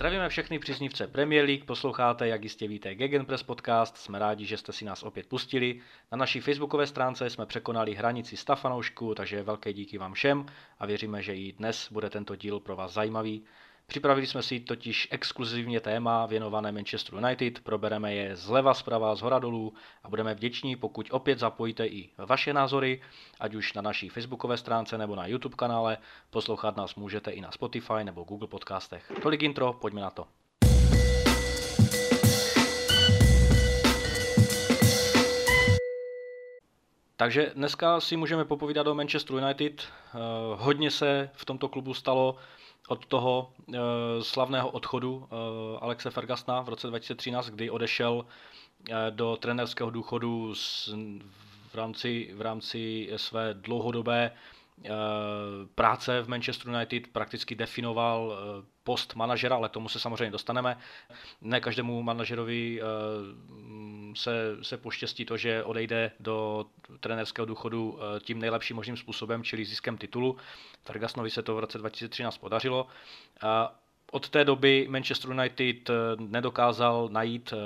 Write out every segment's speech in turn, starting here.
Zdravíme všechny příznivce Premier League, posloucháte, jak jistě víte, Gegenpress podcast, jsme rádi, že jste si nás opět pustili. Na naší facebookové stránce jsme překonali hranici 100 fanoušků, takže velké díky vám všem a věříme, že i dnes bude tento díl pro vás zajímavý. Připravili jsme si totiž exkluzivně téma věnované Manchester United, probereme je zleva, zprava, z hora dolů a budeme vděční, pokud opět zapojíte i vaše názory, ať už na naší facebookové stránce nebo na YouTube kanále. Poslouchat nás můžete i na Spotify nebo Google podcastech. Tolik intro, pojďme na to. Takže dneska si můžeme popovídat o Manchester United. Eh, hodně se v tomto klubu stalo od toho uh, slavného odchodu uh, Alexe Fergasna v roce 2013, kdy odešel uh, do trenérského důchodu v, rámci, v rámci své dlouhodobé práce v Manchester United prakticky definoval post manažera, ale tomu se samozřejmě dostaneme. Ne každému manažerovi se, se poštěstí to, že odejde do trenerského důchodu tím nejlepším možným způsobem, čili ziskem titulu. Fergusonovi se to v roce 2013 podařilo. Od té doby Manchester United eh, nedokázal najít eh,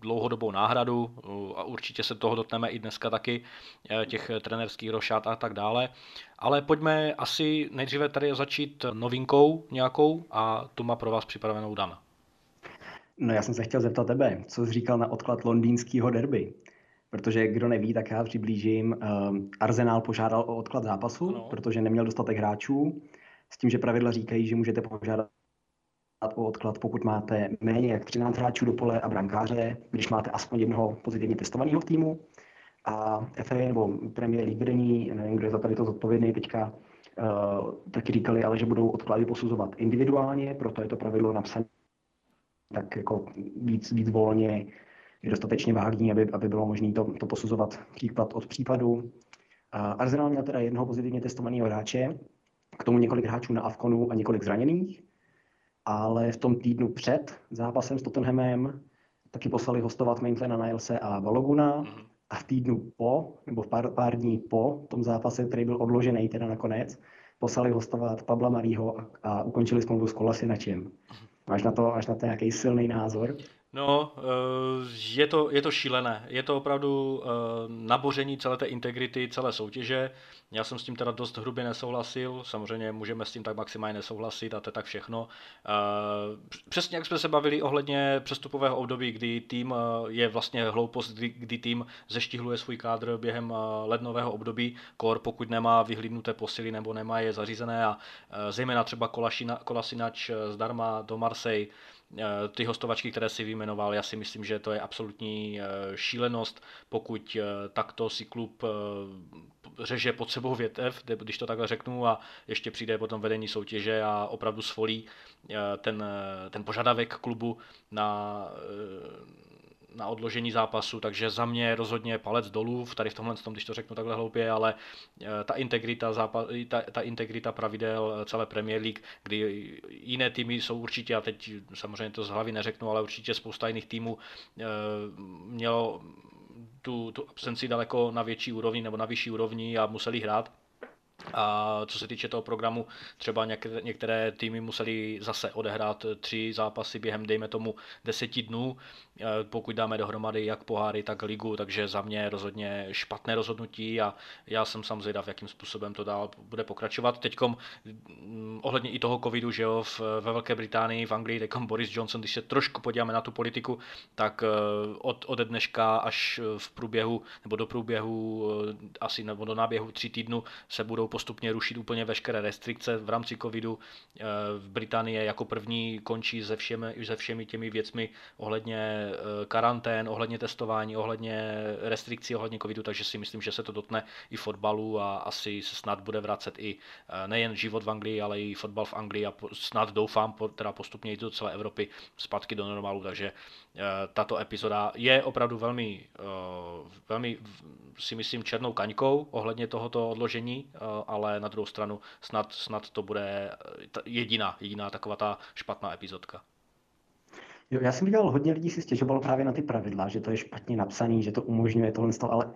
dlouhodobou náhradu a určitě se toho dotkneme i dneska taky, eh, těch trenerských rošát a tak dále. Ale pojďme asi nejdříve tady začít novinkou nějakou a tu má pro vás připravenou Dan. No já jsem se chtěl zeptat tebe, co jsi říkal na odklad londýnského derby? Protože kdo neví, tak já přiblížím. Arsenal požádal o odklad zápasu, ano. protože neměl dostatek hráčů. S tím, že pravidla říkají, že můžete požádat o odklad, pokud máte méně jak 13 hráčů do pole a brankáře, když máte aspoň jednoho pozitivně testovaného v týmu. A FA nebo Premier League vedení, nevím, kdo je za tady to zodpovědný teďka, uh, taky říkali, ale že budou odklady posuzovat individuálně, proto je to pravidlo napsané tak jako víc, víc volně, je dostatečně vágní, aby, aby bylo možné to, to posuzovat případ od případu. Uh, Arsenal měl teda jednoho pozitivně testovaného hráče, k tomu několik hráčů na Avkonu a několik zraněných ale v tom týdnu před zápasem s Tottenhamem taky poslali hostovat Maintlena Nilese a Baloguna mhm. a v týdnu po, nebo pár, pár dní po tom zápase, který byl odložený teda nakonec, poslali hostovat Pabla Marího a, a ukončili smlouvu s Kolasinačem. Mhm. Máš na to, máš na to nějaký silný názor? No, eh, je to, je to šílené. Je to opravdu eh, naboření celé té integrity, celé soutěže. Já jsem s tím teda dost hrubě nesouhlasil. Samozřejmě můžeme s tím tak maximálně nesouhlasit a to je tak všechno. Eh, přesně jak jsme se bavili ohledně přestupového období, kdy tým je vlastně hloupost, kdy, tým zeštihluje svůj kádr během lednového období, kor pokud nemá vyhlídnuté posily nebo nemá je zařízené a zejména třeba Kolasinač zdarma do Marseille ty hostovačky, které si vyjmenoval, já si myslím, že to je absolutní eh, šílenost, pokud eh, takto si klub řeže pod sebou větev, když to takhle řeknu, a ještě přijde potom vedení soutěže a opravdu svolí ten, ten požadavek klubu na na odložení zápasu, takže za mě rozhodně palec dolů, tady v tomhle, tom, když to řeknu takhle hloupě, ale eh, ta integrita, zápas, ta, ta integrita pravidel eh, celé Premier League, kdy jiné týmy jsou určitě, a teď samozřejmě to z hlavy neřeknu, ale určitě spousta jiných týmů eh, mělo tu, tu absenci daleko na větší úrovni nebo na vyšší úrovni a museli hrát a co se týče toho programu, třeba některé, týmy museli zase odehrát tři zápasy během, dejme tomu, deseti dnů, eh, pokud dáme dohromady jak poháry, tak ligu, takže za mě rozhodně špatné rozhodnutí a já jsem sám zvědav, jakým způsobem to dál bude pokračovat. Teďkom mm, ohledně i toho covidu, že jo, ve Velké Británii, v Anglii, teďkom Boris Johnson, když se trošku podíváme na tu politiku, tak eh, od, ode dneška až v průběhu, nebo do průběhu eh, asi nebo do náběhu tří týdnů se budou postupně rušit úplně veškeré restrikce v rámci covidu. Eh, v Británii jako první končí se všemi, se všemi těmi věcmi ohledně eh, karantén, ohledně testování, ohledně restrikcí, ohledně covidu, takže si myslím, že se to dotne i fotbalu a asi se snad bude vracet i eh, nejen život v Anglii, ale i fotbal v Anglii a snad doufám, teda postupně i do celé Evropy zpátky do normálu, takže tato epizoda je opravdu velmi, velmi si myslím černou kaňkou ohledně tohoto odložení, ale na druhou stranu snad, snad to bude eh, jediná, jediná taková ta špatná epizodka. Jo, já jsem viděl, hodně lidí si stěžovalo právě na ty pravidla, že to je špatně napsané, že to umožňuje tohle, ale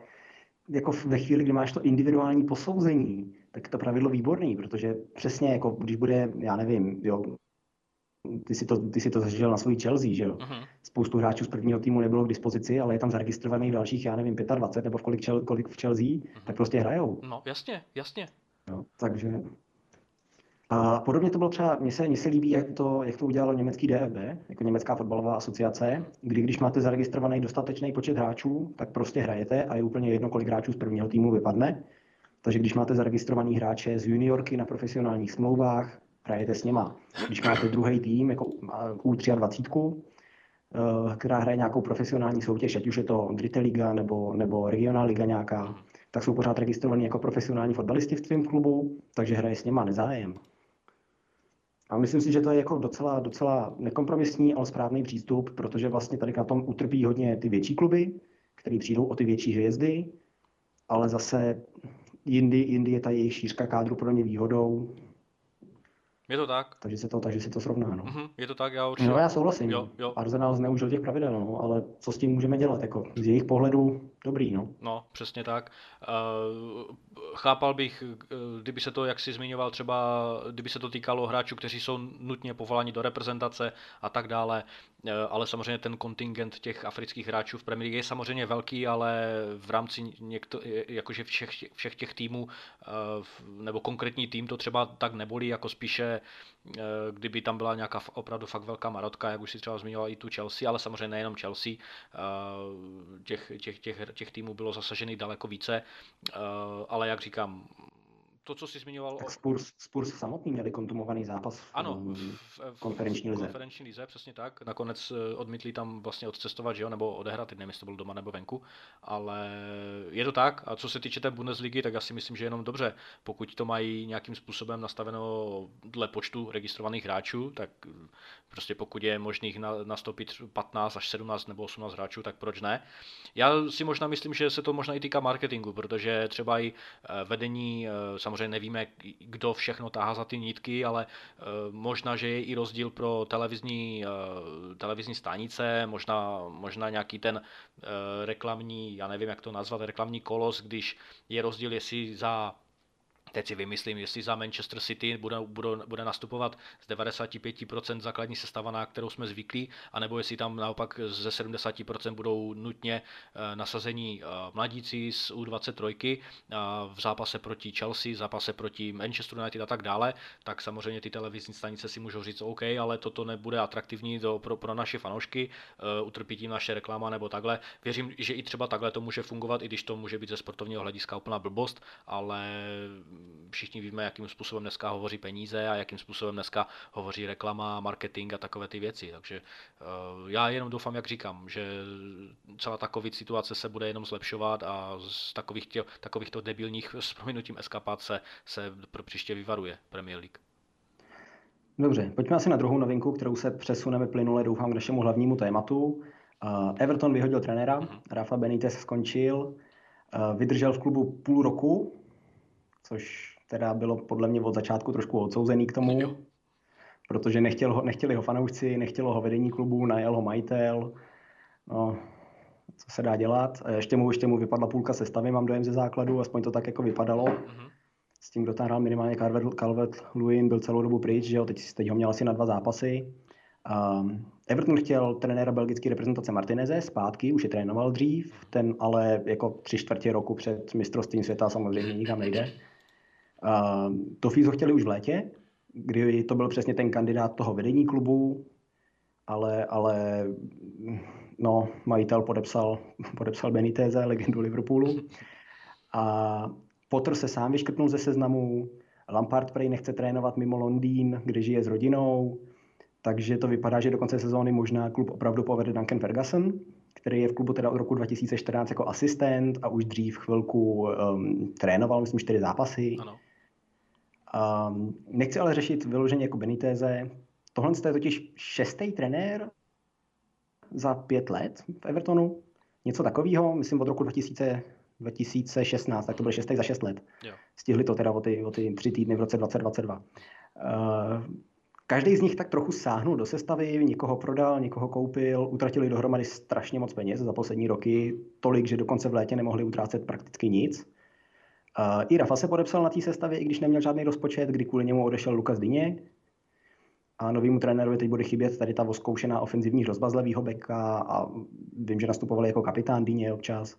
jako ve chvíli, kdy máš to individuální posouzení, tak to pravidlo výborný, protože přesně jako když bude, já nevím, jo, ty si to, ty si to zažil na svůj Chelsea, že jo? Uh-huh. Spoustu hráčů z prvního týmu nebylo k dispozici, ale je tam zaregistrovaných dalších, já nevím, 25 nebo v kolik, čel, kolik v Chelsea, uh-huh. tak prostě hrajou. No, jasně, jasně. Jo, takže a podobně to bylo třeba, mně se, mně se líbí, jak to, jak to udělalo německý DFB, jako Německá fotbalová asociace, kdy když máte zaregistrovaný dostatečný počet hráčů, tak prostě hrajete a je úplně jedno, kolik hráčů z prvního týmu vypadne. Takže když máte zaregistrovaný hráče z juniorky na profesionálních smlouvách, hrajete s něma. Když máte druhý tým, jako U23, eh, která hraje nějakou profesionální soutěž, ať už je to Dritte Liga nebo, nebo regionální liga nějaká, tak jsou pořád registrovaní jako profesionální fotbalisti v tvém klubu, takže hraje s něma nezájem. A myslím si, že to je jako docela, docela nekompromisní, ale správný přístup, protože vlastně tady na tom utrpí hodně ty větší kluby, které přijdou o ty větší hvězdy, ale zase jindy, jindy je ta jejich šířka kádru pro ně výhodou je to tak. Takže se to, takže se to srovná. No. Mm-hmm, je to tak, já určitě. No já souhlasím. Jo, jo. Arsenal zneužil těch pravidel, no, ale co s tím můžeme dělat? Jako, z jejich pohledu dobrý. No, no přesně tak. Uh, chápal bych, uh, kdyby se to, jak jsi zmiňoval, třeba kdyby se to týkalo hráčů, kteří jsou nutně povoláni do reprezentace a tak dále, uh, ale samozřejmě ten kontingent těch afrických hráčů v Premier League je samozřejmě velký, ale v rámci někto, jakože všech, všech těch týmů, nebo konkrétní tým to třeba tak nebolí, jako spíše Eh, kdyby tam byla nějaká opravdu fakt velká marotka, jak už si třeba zmiňoval i tu Chelsea, ale samozřejmě nejenom Chelsea, eh, těch, těch, těch, těch týmů bylo zasažených daleko více, eh, ale jak říkám, to, co jsi zmiňoval... Tak Spurs, Spurs samotný měli kontumovaný zápas v, ano, v, v konferenční lize. konferenční lize, přesně tak. Nakonec eh, odmítli tam vlastně odcestovat, že jo, nebo odehrát, nevím, jestli to bylo doma nebo venku, ale je to tak. A co se týče té Bundesligy, tak já si myslím, že jenom dobře. Pokud to mají nějakým způsobem nastaveno dle počtu registrovaných hráčů, tak prostě pokud je možných nastoupit 15 až 17 nebo 18 hráčů, tak proč ne? Já si možná myslím, že se to možná i týká marketingu, protože třeba i eh, vedení samozřejmě samozřejmě nevíme, kdo všechno táhá za ty nítky, ale eh, možná, že je i rozdíl pro televizní, eh, televizní stanice, možná, možná nějaký ten eh, reklamní, já nevím, jak to nazvat, reklamní kolos, když je rozdíl, jestli za teď si vymyslím, jestli za Manchester City bude, bude, bude nastupovat z 95% základní sestava, na kterou jsme zvyklí, anebo jestli tam naopak ze 70% budou nutně eh, nasazení eh, mladíci z U23 eh, v zápase proti Chelsea, v zápase proti Manchester United a tak dále, tak samozřejmě ty televizní stanice si můžou říct OK, ale toto nebude atraktivní do, pro, pro naše fanoušky, utrpí tím naše reklama nebo takhle. Věřím, že i třeba takhle to může fungovat, i když to může být ze sportovního hlediska úplná blbost, ale všichni víme, jakým způsobem dneska hovoří peníze a jakým způsobem dneska hovoří reklama, marketing a takové ty věci. Takže eh, já jenom doufám, jak říkám, že celá taková situace se bude jenom zlepšovat a z takových tě, takovýchto debilních s prominutím eskapát se, se pro příště vyvaruje Premier League. Dobře, pojďme asi na druhou novinku, kterou se přesuneme plynule, doufám, k našemu hlavnímu tématu. Uh, Everton vyhodil trenéra, uh-huh. Rafa Benitez skončil, uh, vydržel v klubu půl roku, což teda bylo podle mě od začátku trošku odsouzený k tomu, jo. protože nechtěl ho, nechtěli ho fanoušci, nechtělo ho vedení klubu, najel ho majitel, no, co se dá dělat. A ještě mu, ještě mu vypadla půlka sestavy, mám dojem ze základu, aspoň to tak jako vypadalo. Mm-hmm. S tím, kdo tam hrál minimálně Calvert, Calvert Lewin, byl celou dobu pryč, že jo, teď, teď ho měl asi na dva zápasy. Um, Everton chtěl trenéra belgické reprezentace Martineze zpátky, už je trénoval dřív, ten ale jako tři čtvrtě roku před mistrovstvím světa samozřejmě nikam nejde. Uh, Tofíz ho chtěli už v létě, kdy to byl přesně ten kandidát toho vedení klubu, ale, ale no, majitel podepsal, podepsal Beniteze, legendu Liverpoolu. A Potter se sám vyškrtnul ze seznamu, Lampard prej nechce trénovat mimo Londýn, kde žije s rodinou, takže to vypadá, že do konce sezóny možná klub opravdu povede Duncan Ferguson, který je v klubu teda od roku 2014 jako asistent a už dřív chvilku um, trénoval, myslím, čtyři zápasy. Ano. Um, nechci ale řešit vyloženě jako Benitéze. Tohle je totiž šestý trenér za pět let v Evertonu. Něco takového, myslím od roku 2000, 2016, tak to byl šestý za šest let. Jo. Stihli to teda o ty, o ty tři týdny v roce 2022. Uh, Každý z nich tak trochu sáhnul do sestavy, někoho prodal, někoho koupil, utratili dohromady strašně moc peněz za poslední roky, tolik, že dokonce v létě nemohli utrácet prakticky nic. Uh, I Rafa se podepsal na té sestavě, i když neměl žádný rozpočet, kdy kvůli němu odešel Lukas Dyně. A novýmu trenérovi teď bude chybět tady ta voskoušená ofenzivní hrozba z levýho beka a vím, že nastupovali jako kapitán Dýně občas.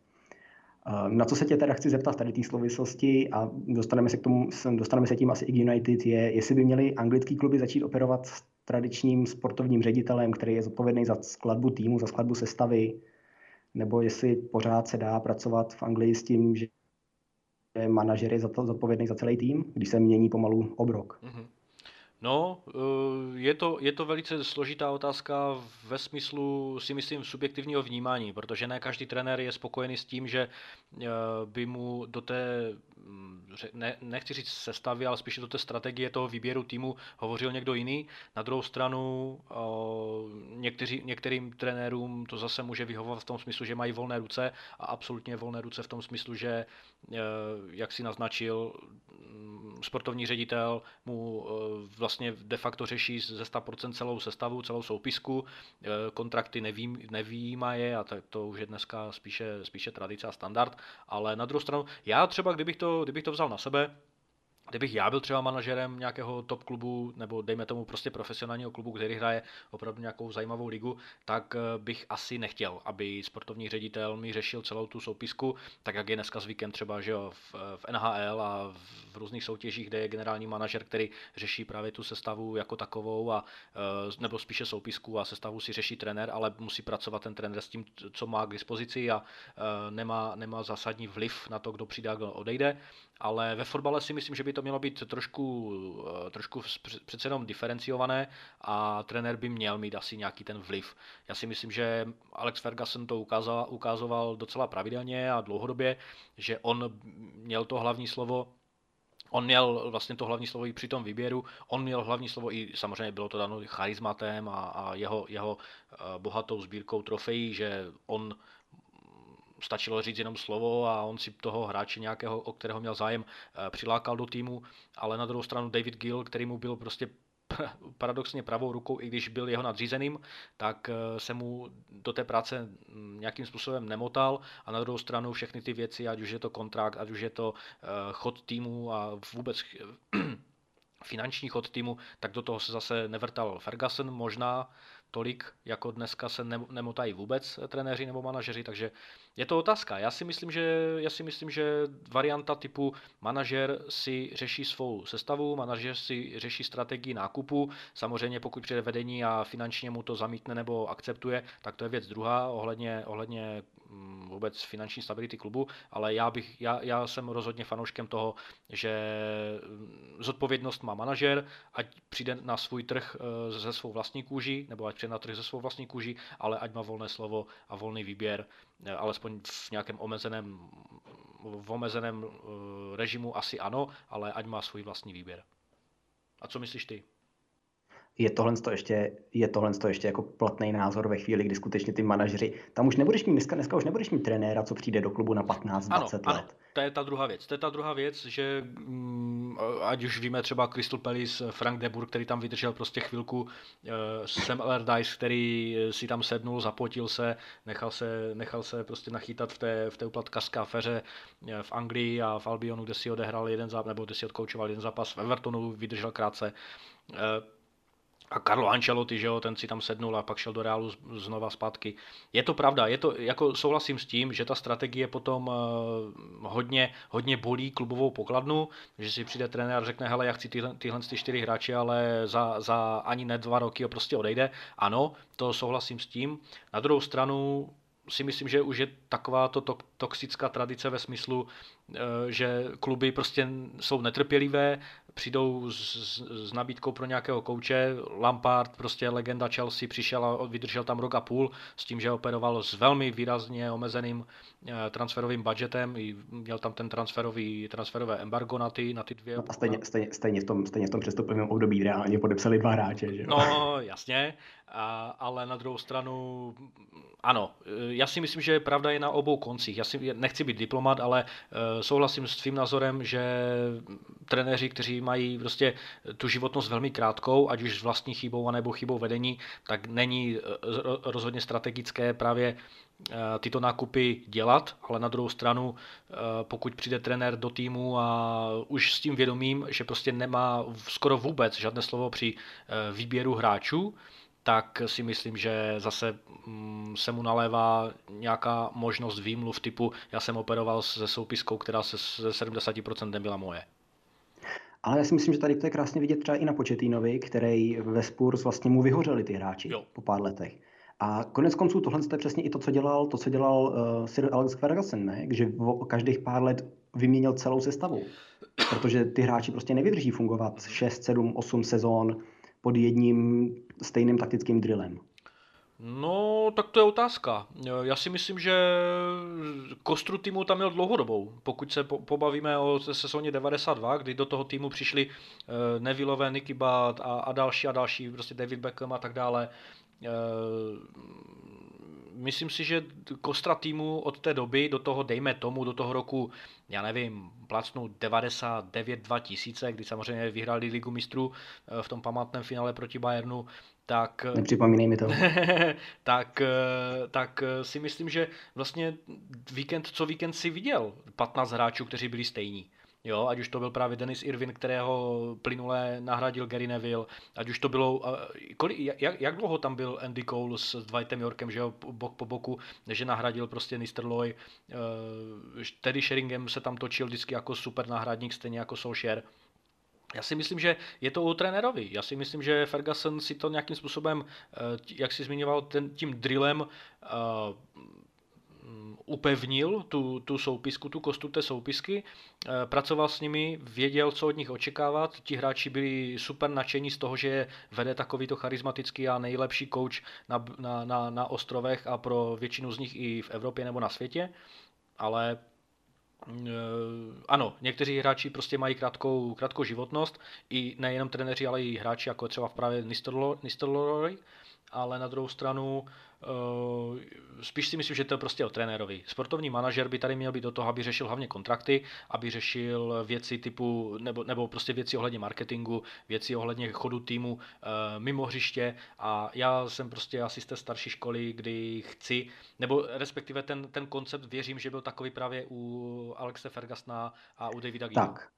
Na co se tě teda chci zeptat tady té souvislosti a dostaneme se, k tomu, dostaneme se tím asi i k United, je, jestli by měli anglický kluby začít operovat s tradičním sportovním ředitelem, který je zodpovědný za skladbu týmu, za skladbu sestavy, nebo jestli pořád se dá pracovat v Anglii s tím, že manažer je za to zodpovědný za celý tým, když se mění pomalu obrok. Mm-hmm. No, eh, je to, je to velice složitá otázka ve smyslu, si myslím, subjektivního vnímání, protože ne každý trenér je spokojený s tím, že eh, by mu do té ne, nechci říct sestavy, ale spíše do té strategie toho výběru týmu hovořil někdo jiný. Na druhou stranu někteří, některým trenérům to zase může vyhovovat v tom smyslu, že mají volné ruce a absolutně volné ruce v tom smyslu, že e, jak si naznačil, mm, sportovní ředitel mu e, vlastně de facto řeší ze 100% celou sestavu, celou soupisku, e, kontrakty nevím, je a tak to už je dneska spíše, spíše tradice a standard, ale na druhou stranu, já třeba kdybych to, kdybych to vzal na sebe, kdybych já byl třeba manažerem nějakého top klubu, nebo dejme tomu prostě profesionálního klubu, který hraje opravdu nějakou zajímavou ligu, tak eh, bych asi nechtěl, aby sportovní ředitel mi řešil celou tu soupisku, tak jak je dneska zvykem třeba že jo, v, v NHL a v různých soutěžích, kde je generální manažer, který řeší právě tu sestavu jako takovou, a, eh, nebo spíše soupisku a sestavu si řeší trenér, ale musí pracovat ten trenér s tím, co má k dispozici a eh, nemá, nemá zásadní vliv na to, kdo přijde a kdo odejde. Ale ve fotbale si myslím, že by to mělo být trošku, eh, trošku přece jenom diferenciované a trenér by měl mít asi nějaký ten vliv. Já si myslím, že Alex Ferguson to ukázal, ukázoval docela pravidelně a dlouhodobě, že on měl to hlavní slovo On měl vlastně to hlavní slovo i při tom výběru, on měl hlavní slovo i samozřejmě bylo to dano charizmatem a, a jeho, jeho eh, bohatou sbírkou trofejí, že on stačilo říct jenom slovo a on si toho hráče nějakého, o kterého měl zájem, eh, přilákal do týmu, ale na druhou stranu David Gill, který mu byl prostě paradoxně pravou rukou, i když byl jeho nadřízeným, tak eh, se mu do té práce mm, nějakým způsobem nemotal a na druhou stranu všechny ty věci, ať už je to kontrakt, ať už je to eh, chod týmu a vůbec finanční chod týmu, tak do toho se zase nevrtal Ferguson, možná tolik, jako dneska se nemotají vůbec trenéři nebo manažeři, takže je to otázka. Já si myslím, že, já si myslím, že varianta typu manažer si řeší svou sestavu, manažer si řeší strategii nákupu, samozřejmě pokud přijde vedení a finančně mu to zamítne nebo akceptuje, tak to je věc druhá ohledně, ohledně mm, vůbec finanční stability klubu, ale já, bych, já, já jsem rozhodně fanouškem toho, že mm, zodpovědnost má manažer, ať přijde na svůj trh eh, ze svou vlastní kůži, nebo ať přijde na trh ze svou vlastní kůži, ale ať má volné slovo a volný výběr, eh, alespoň v nějakém omezeném, v omezeném eh, režimu asi ano, ale ať má svůj vlastní výběr. A co myslíš ty? Je tohle to ještě, je tohle to ještě jako platný názor ve chvíli, kdy skutečně ty manažeři, tam už nebudeš mít, dneska, dneska už nebudeš mít trenéra, co přijde do klubu na 15-20 let. Ano, to je ta druhá věc. To je ta druhá věc, že mm, ať už víme třeba Crystal Palace, Frank Debur, který tam vydržel prostě chvilku, uh, Sam Allardyce, který si tam sednul, zapotil se, nechal se, nechal se prostě nachytat v té, v té uplatkařské aféře eh, v Anglii a v Albionu, kde si odehrál jeden zápas, nebo kde si odkoučoval jeden zápas v Evertonu, vydržel krátce. Uh, a Carlo Ancelotti, že jo, ten si tam sednul a pak šel do Reálu znova zpátky. Je to pravda, je to, jako souhlasím s tím, že ta strategie potom uh, hodně, hodně bolí klubovou pokladnu, že si přijde trenér a řekne, hele, já chci tyhle, tyhle ty čtyři hráče, ale za, za ani ne dva roky ho prostě odejde. Ano, to souhlasím s tím. Na druhou stranu si myslím, že už je taková to toxická tradice ve smyslu, eh, že kluby prostě jsou netrpělivé, přijdou s, s nabídkou pro nějakého kouče, Lampard, prostě legenda Chelsea, přišel a vydržel tam rok a půl s tím, že operoval s velmi výrazně omezeným eh, transferovým budgetem, měl tam ten transferový, transferové embargo na ty, na ty dvě. No a stejně, stejně, stejně, v tom, stejně v tom přestupovém období reálně podepsali dva hráče, že No, jasně, A, ale na druhou stranu, ano, já si myslím, že pravda je na obou koncích. Já si nechci být diplomat, ale uh, souhlasím s tvým názorem, že trenéři, kteří mají prostě tu životnost velmi krátkou, ať už s vlastní chybou, anebo chybou vedení, tak není rozhodně strategické právě tyto nákupy dělat, ale na druhou stranu, pokud přijde trenér do týmu a už s tím vědomím, že prostě nemá skoro vůbec žádné slovo při výběru hráčů, tak si myslím, že zase mm, se mu nalévá nějaká možnost výmluv typu já jsem operoval se soupiskou, která se ze 70% nebyla moje. Ale já si myslím, že tady to je krásně vidět třeba i na Početínovi, který ve Spurs vlastně mu vyhořeli ty hráči jo. po pár letech. A konec konců tohle je přesně i to, co dělal, to, co dělal uh, Sir Alex Ferguson, ne? že o každých pár let vyměnil celou sestavu. Protože ty hráči prostě nevydrží fungovat 6, 7, 8 sezón pod jedním stejným taktickým drillem. No, tak to je otázka. Já si myslím, že kostru týmu tam měl dlouhodobou. Pokud se pobavíme o sezóně 92, kdy do toho týmu přišli eh, Nevillové, Nicky Butt a, a další a další, prostě David Beckham a tak dále, Eh, myslím si, že kostra týmu od té doby do toho, dejme tomu, do toho roku, já nevím, placnou 99-2000, kdy samozřejmě vyhráli ligu mistrů eh, v tom památném finále proti Bayernu, tak... Eh, Nepřipomínej mi to. tak, tak si myslím, že vlastně víkend co víkend si viděl 15 hráčů, kteří byli stejní. Jo, ať už to byl právě Denis Irvin, kterého plynule nahradil Gary Neville, ať už to bylo, kolik, jak, jak dlouho tam byl Andy Cole s Dwightem Yorkem, že jo, bok po boku, že nahradil prostě Nisterloy, uh, Teddy Sheringham se tam točil vždycky jako super náhradník, stejně jako Solskjaer. Já si myslím, že je to u trenérovi. Já si myslím, že Ferguson si to nějakým způsobem, eh, jak si zmiňoval, ten, tím drillem eh, upevnil tu, tu soupisku, tu kostu té soupisky, eh, pracoval s nimi, věděl, co od nich očekávat. Ti hráči byli super nadšení z toho, že vede takovýto charismatický a nejlepší coach na, na, na, na ostrovech a pro většinu z nich i v Evropě nebo na světě. Ale eh, ano, někteří hráči prostě mají krátkou, krátkou životnost, i nejenom trenéři, ale i hráči, jako třeba právě Nistelrooy, ale na druhou stranu spíš si myslím, že to je prostě o trenérovi. Sportovní manažer by tady měl být do toho, aby řešil hlavně kontrakty, aby řešil věci typu, nebo, nebo prostě věci ohledně marketingu, věci ohledně chodu týmu uh, mimo hřiště a já jsem prostě asi z té starší školy, kdy chci, nebo respektive ten, ten koncept věřím, že byl takový právě u Alexe Fergasna a u Davida Gila. Tak,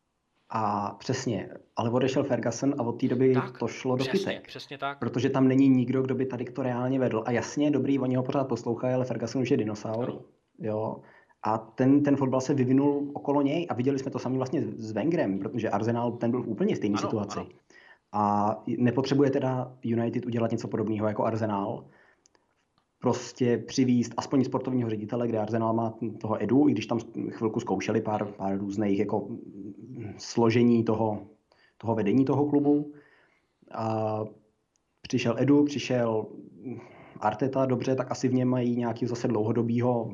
a přesně, ale odešel Ferguson a od té doby tak, to šlo do přesně, kytek. Přesně tak. Protože tam není nikdo, kdo by tady to reálně vedl. A jasně, dobrý, oni ho pořád poslouchají, ale Ferguson už je dinosaur. Ano. Jo. A ten, ten fotbal se vyvinul okolo něj a viděli jsme to sami vlastně s Wengerem, protože Arsenal ten byl v úplně stejné situaci. Ano. A nepotřebuje teda United udělat něco podobného jako Arsenal, prostě přivíst aspoň sportovního ředitele, kde Arsenal má toho Edu, i když tam chvilku zkoušeli pár, pár různých jako složení toho, toho vedení toho klubu. A přišel Edu, přišel Arteta, dobře, tak asi v něm mají nějaký zase dlouhodobýho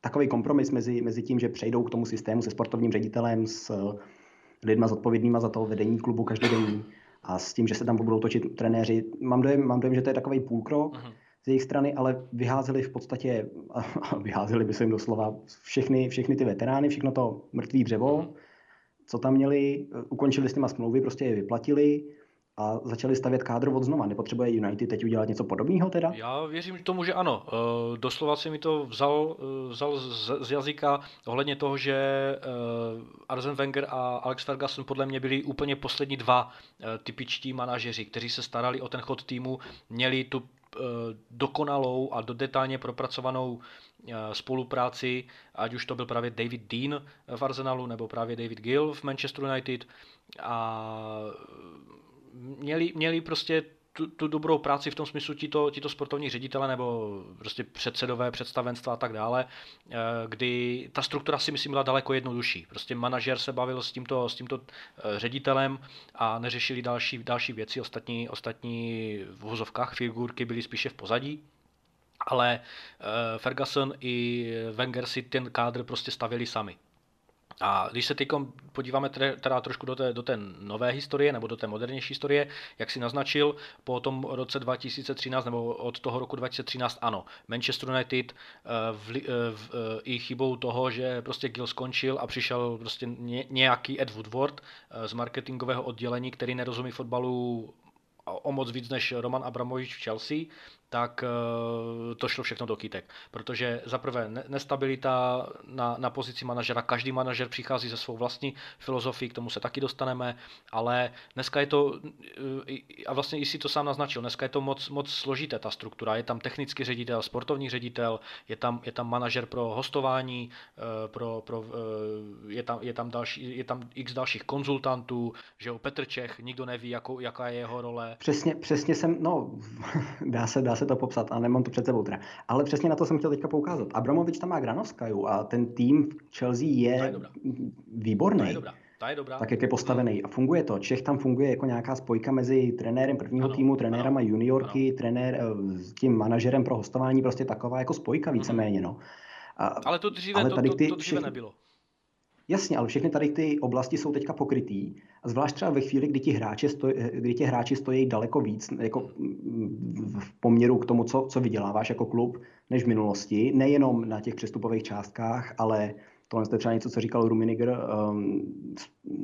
takový kompromis mezi, mezi tím, že přejdou k tomu systému se sportovním ředitelem, s lidma zodpovědnýma za to vedení klubu každodenní a s tím, že se tam budou točit trenéři. Mám dojem, mám dojem že to je takový půlkrok. Uh-huh z jejich strany, ale vyházeli v podstatě, vyházeli by se jim doslova všechny, všechny ty veterány, všechno to mrtvý dřevo, mhm. co tam měli, ukončili s těma smlouvy, prostě je vyplatili a začali stavět kádr od znova. Nepotřebuje United teď udělat něco podobného teda? Já věřím tomu, že ano. E, doslova si mi to vzal, e, vzal z, z jazyka ohledně toho, že e, Arsene Wenger a Alex Ferguson podle mě byli úplně poslední dva typičtí manažeři, kteří se starali o ten chod týmu, měli tu Eh, dokonalou a do detailně propracovanou eh, spolupráci, ať už to byl právě David Dean v Arsenalu nebo právě David Gill v Manchester United. A měli, měli prostě tu, tu dobrou práci v tom smyslu tito, tito sportovní ředitele nebo prostě předsedové představenstva a tak dále, eh, kdy ta struktura si myslím byla daleko jednodušší. Prostě manažer se bavil s tímto, s tímto eh, ředitelem a neřešili další, další věci, ostatní, ostatní v vozovkách figurky byly spíše v pozadí. Ale eh, Ferguson i Wenger si ten kádr prostě stavili sami. A když se teď podíváme teda trošku do té, do té nové historie nebo do té modernější historie, jak si naznačil, po tom roce 2013 nebo od toho roku 2013 ano, Manchester United eh, v, v, v, eh, i chybou toho, že prostě Gil skončil a přišel prostě nějaký Ed Woodward eh, z marketingového oddělení, který nerozumí fotbalu o moc víc než Roman Abramovič v Chelsea, tak eh, to šlo všechno do kytek. Protože za prvé nestabilita na, na pozici manažera, každý manažer přichází ze svou vlastní filozofii, k tomu se taky dostaneme, ale dneska je to, eh, a vlastně i si to sám naznačil, dneska je to moc, moc složité ta struktura. Je tam technický ředitel, sportovní ředitel, je tam, je tam manažer pro hostování, eh, pro, pro, je, tam, je, tam další, je tam x dalších konzultantů, že jo, Petr Čech, nikdo neví, jakou, jaká je jeho role. Přesně, přesně jsem, no, dá se, dá se se to popsat a nemám to před sebou teda. Ale přesně na to jsem chtěl teďka poukázat. Abramovič tam má Granovskaju a ten tým v Chelsea je, je výborný. Ta je dobrá. Ta je dobrá. Tak jak je postavený. A funguje to. Čech tam funguje jako nějaká spojka mezi trenérem prvního ano, týmu, trenérem a juniorky, ano. trenér eh, s tím manažerem pro hostování, prostě taková jako spojka víceméně. No. A, ale to dříve, ale tady to, to, to dříve všechny, nebylo. Jasně, ale všechny tady ty oblasti jsou teďka pokrytý. A zvlášť třeba ve chvíli, kdy ti hráči, stoj, kdy ti hráči stojí daleko víc jako v poměru k tomu, co, co vyděláváš jako klub, než v minulosti. Nejenom na těch přestupových částkách, ale tohle je třeba něco, co říkal Ruminiger, um,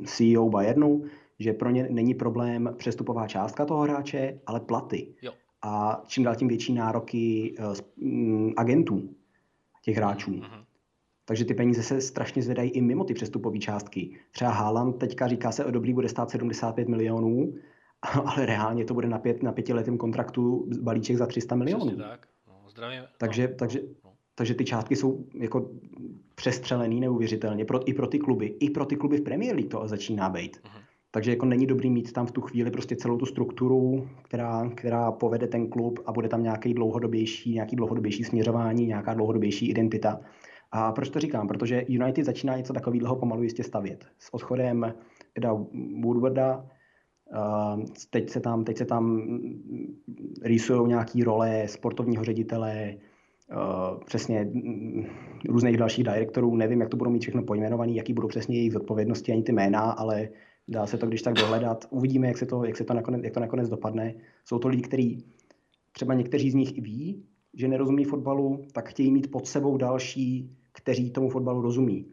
CEO Bayernu, že pro ně není problém přestupová částka toho hráče, ale platy. Jo. A čím dál tím větší nároky uh, agentů těch hráčů. Mm-hmm. Takže ty peníze se strašně zvedají i mimo ty přestupové částky. Třeba Haaland teďka říká se o dobrý bude stát 75 milionů, ale reálně to bude na, pět, na pětiletém kontraktu balíček za 300 milionů. tak. No, zdravím. Takže, no, takže, no. takže ty částky jsou jako přestřelený neuvěřitelně pro, i pro ty kluby. I pro ty kluby v Premier League to začíná být. Uh-huh. Takže jako není dobrý mít tam v tu chvíli prostě celou tu strukturu, která, která povede ten klub a bude tam nějaký dlouhodobější, nějaký dlouhodobější směřování, nějaká dlouhodobější identita. A proč to říkám? Protože United začíná něco takového pomalu jistě stavět. S odchodem Eda Woodwarda Uh, teď se tam, teď se tam rýsují nějaké role sportovního ředitele, uh, přesně mm, různých dalších direktorů. Nevím, jak to budou mít všechno pojmenovaný, jaký budou přesně jejich zodpovědnosti, ani ty jména, ale dá se to když tak dohledat. Uvidíme, jak, se to, jak, se to nakonec, jak to nakonec dopadne. Jsou to lidi, kteří třeba někteří z nich i ví, že nerozumí fotbalu, tak chtějí mít pod sebou další kteří tomu fotbalu rozumí.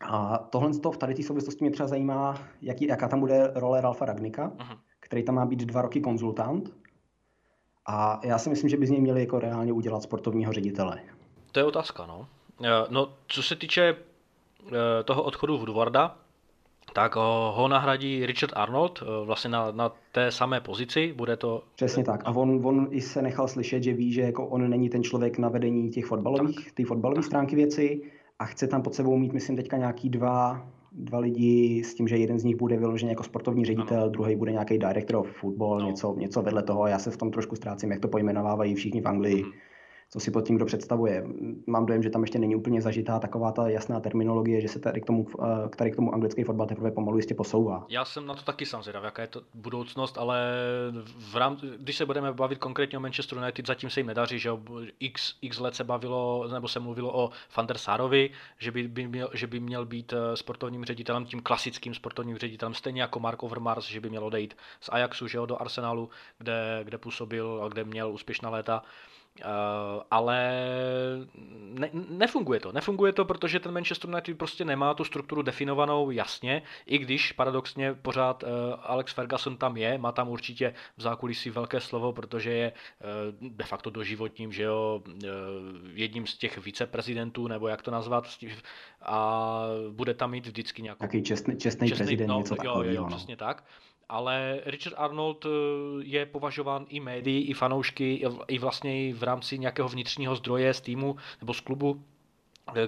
A tohle v tady té souvislosti mě třeba zajímá, jaký, jaká tam bude role Ralfa Ragnika, uh-huh. který tam má být dva roky konzultant. A já si myslím, že by z něj měli jako reálně udělat sportovního ředitele. To je otázka, no. Eh, no, co se týče eh, toho odchodu Woodwarda, tak ho nahradí Richard Arnold eh, vlastně na, na té samé pozici. Bude to... Přesně tak. A on, on i se nechal slyšet, že ví, že jako on není ten člověk na vedení těch fotbalových, ty fotbalové stránky věci a chce tam pod sebou mít, myslím, teďka nějaký dva, dva lidi s tím, že jeden z nich bude vyložený jako sportovní ředitel, ano. druhý bude nějaký director of football, no. něco, něco vedle toho. Já se v tom trošku ztrácím, jak to pojmenovávají všichni v Anglii. Mm co si pod tím kdo představuje. Mám dojem, že tam ještě není úplně zažitá taková ta jasná terminologie, že se tady k tomu, eh, tady k tomu anglický fotbal teprve pomalu jistě posouvá. Já jsem na to taky sám zvědav, jaká je to budoucnost, ale v rám, když se budeme bavit konkrétně o Manchester United, zatím se jim nedaří, že x, x let se bavilo, nebo se mluvilo o Van der Sarovi, že by, by měl, že by měl být eh, sportovním ředitelem, tím klasickým sportovním ředitelem, stejně jako Mark Overmars, že by měl odejít z Ajaxu, že jo, do Arsenalu, kde, kde působil a kde měl úspěšná léta. Uh, ale ne, nefunguje to. Nefunguje to, protože ten Manchester United prostě nemá tu strukturu definovanou jasně, i když paradoxně pořád uh, Alex Ferguson tam je, má tam určitě v zákulisí velké slovo, protože je uh, de facto doživotním, že jo, uh, jedním z těch viceprezidentů, nebo jak to nazvat, a bude tam mít vždycky nějakou... Taký čestný, čestný, čestný prezident, no, něco jo, jo, jo, no. přesně tak ale Richard Arnold eh, je považován i médií, i fanoušky, i vlastně v rámci nějakého vnitřního zdroje z týmu nebo z klubu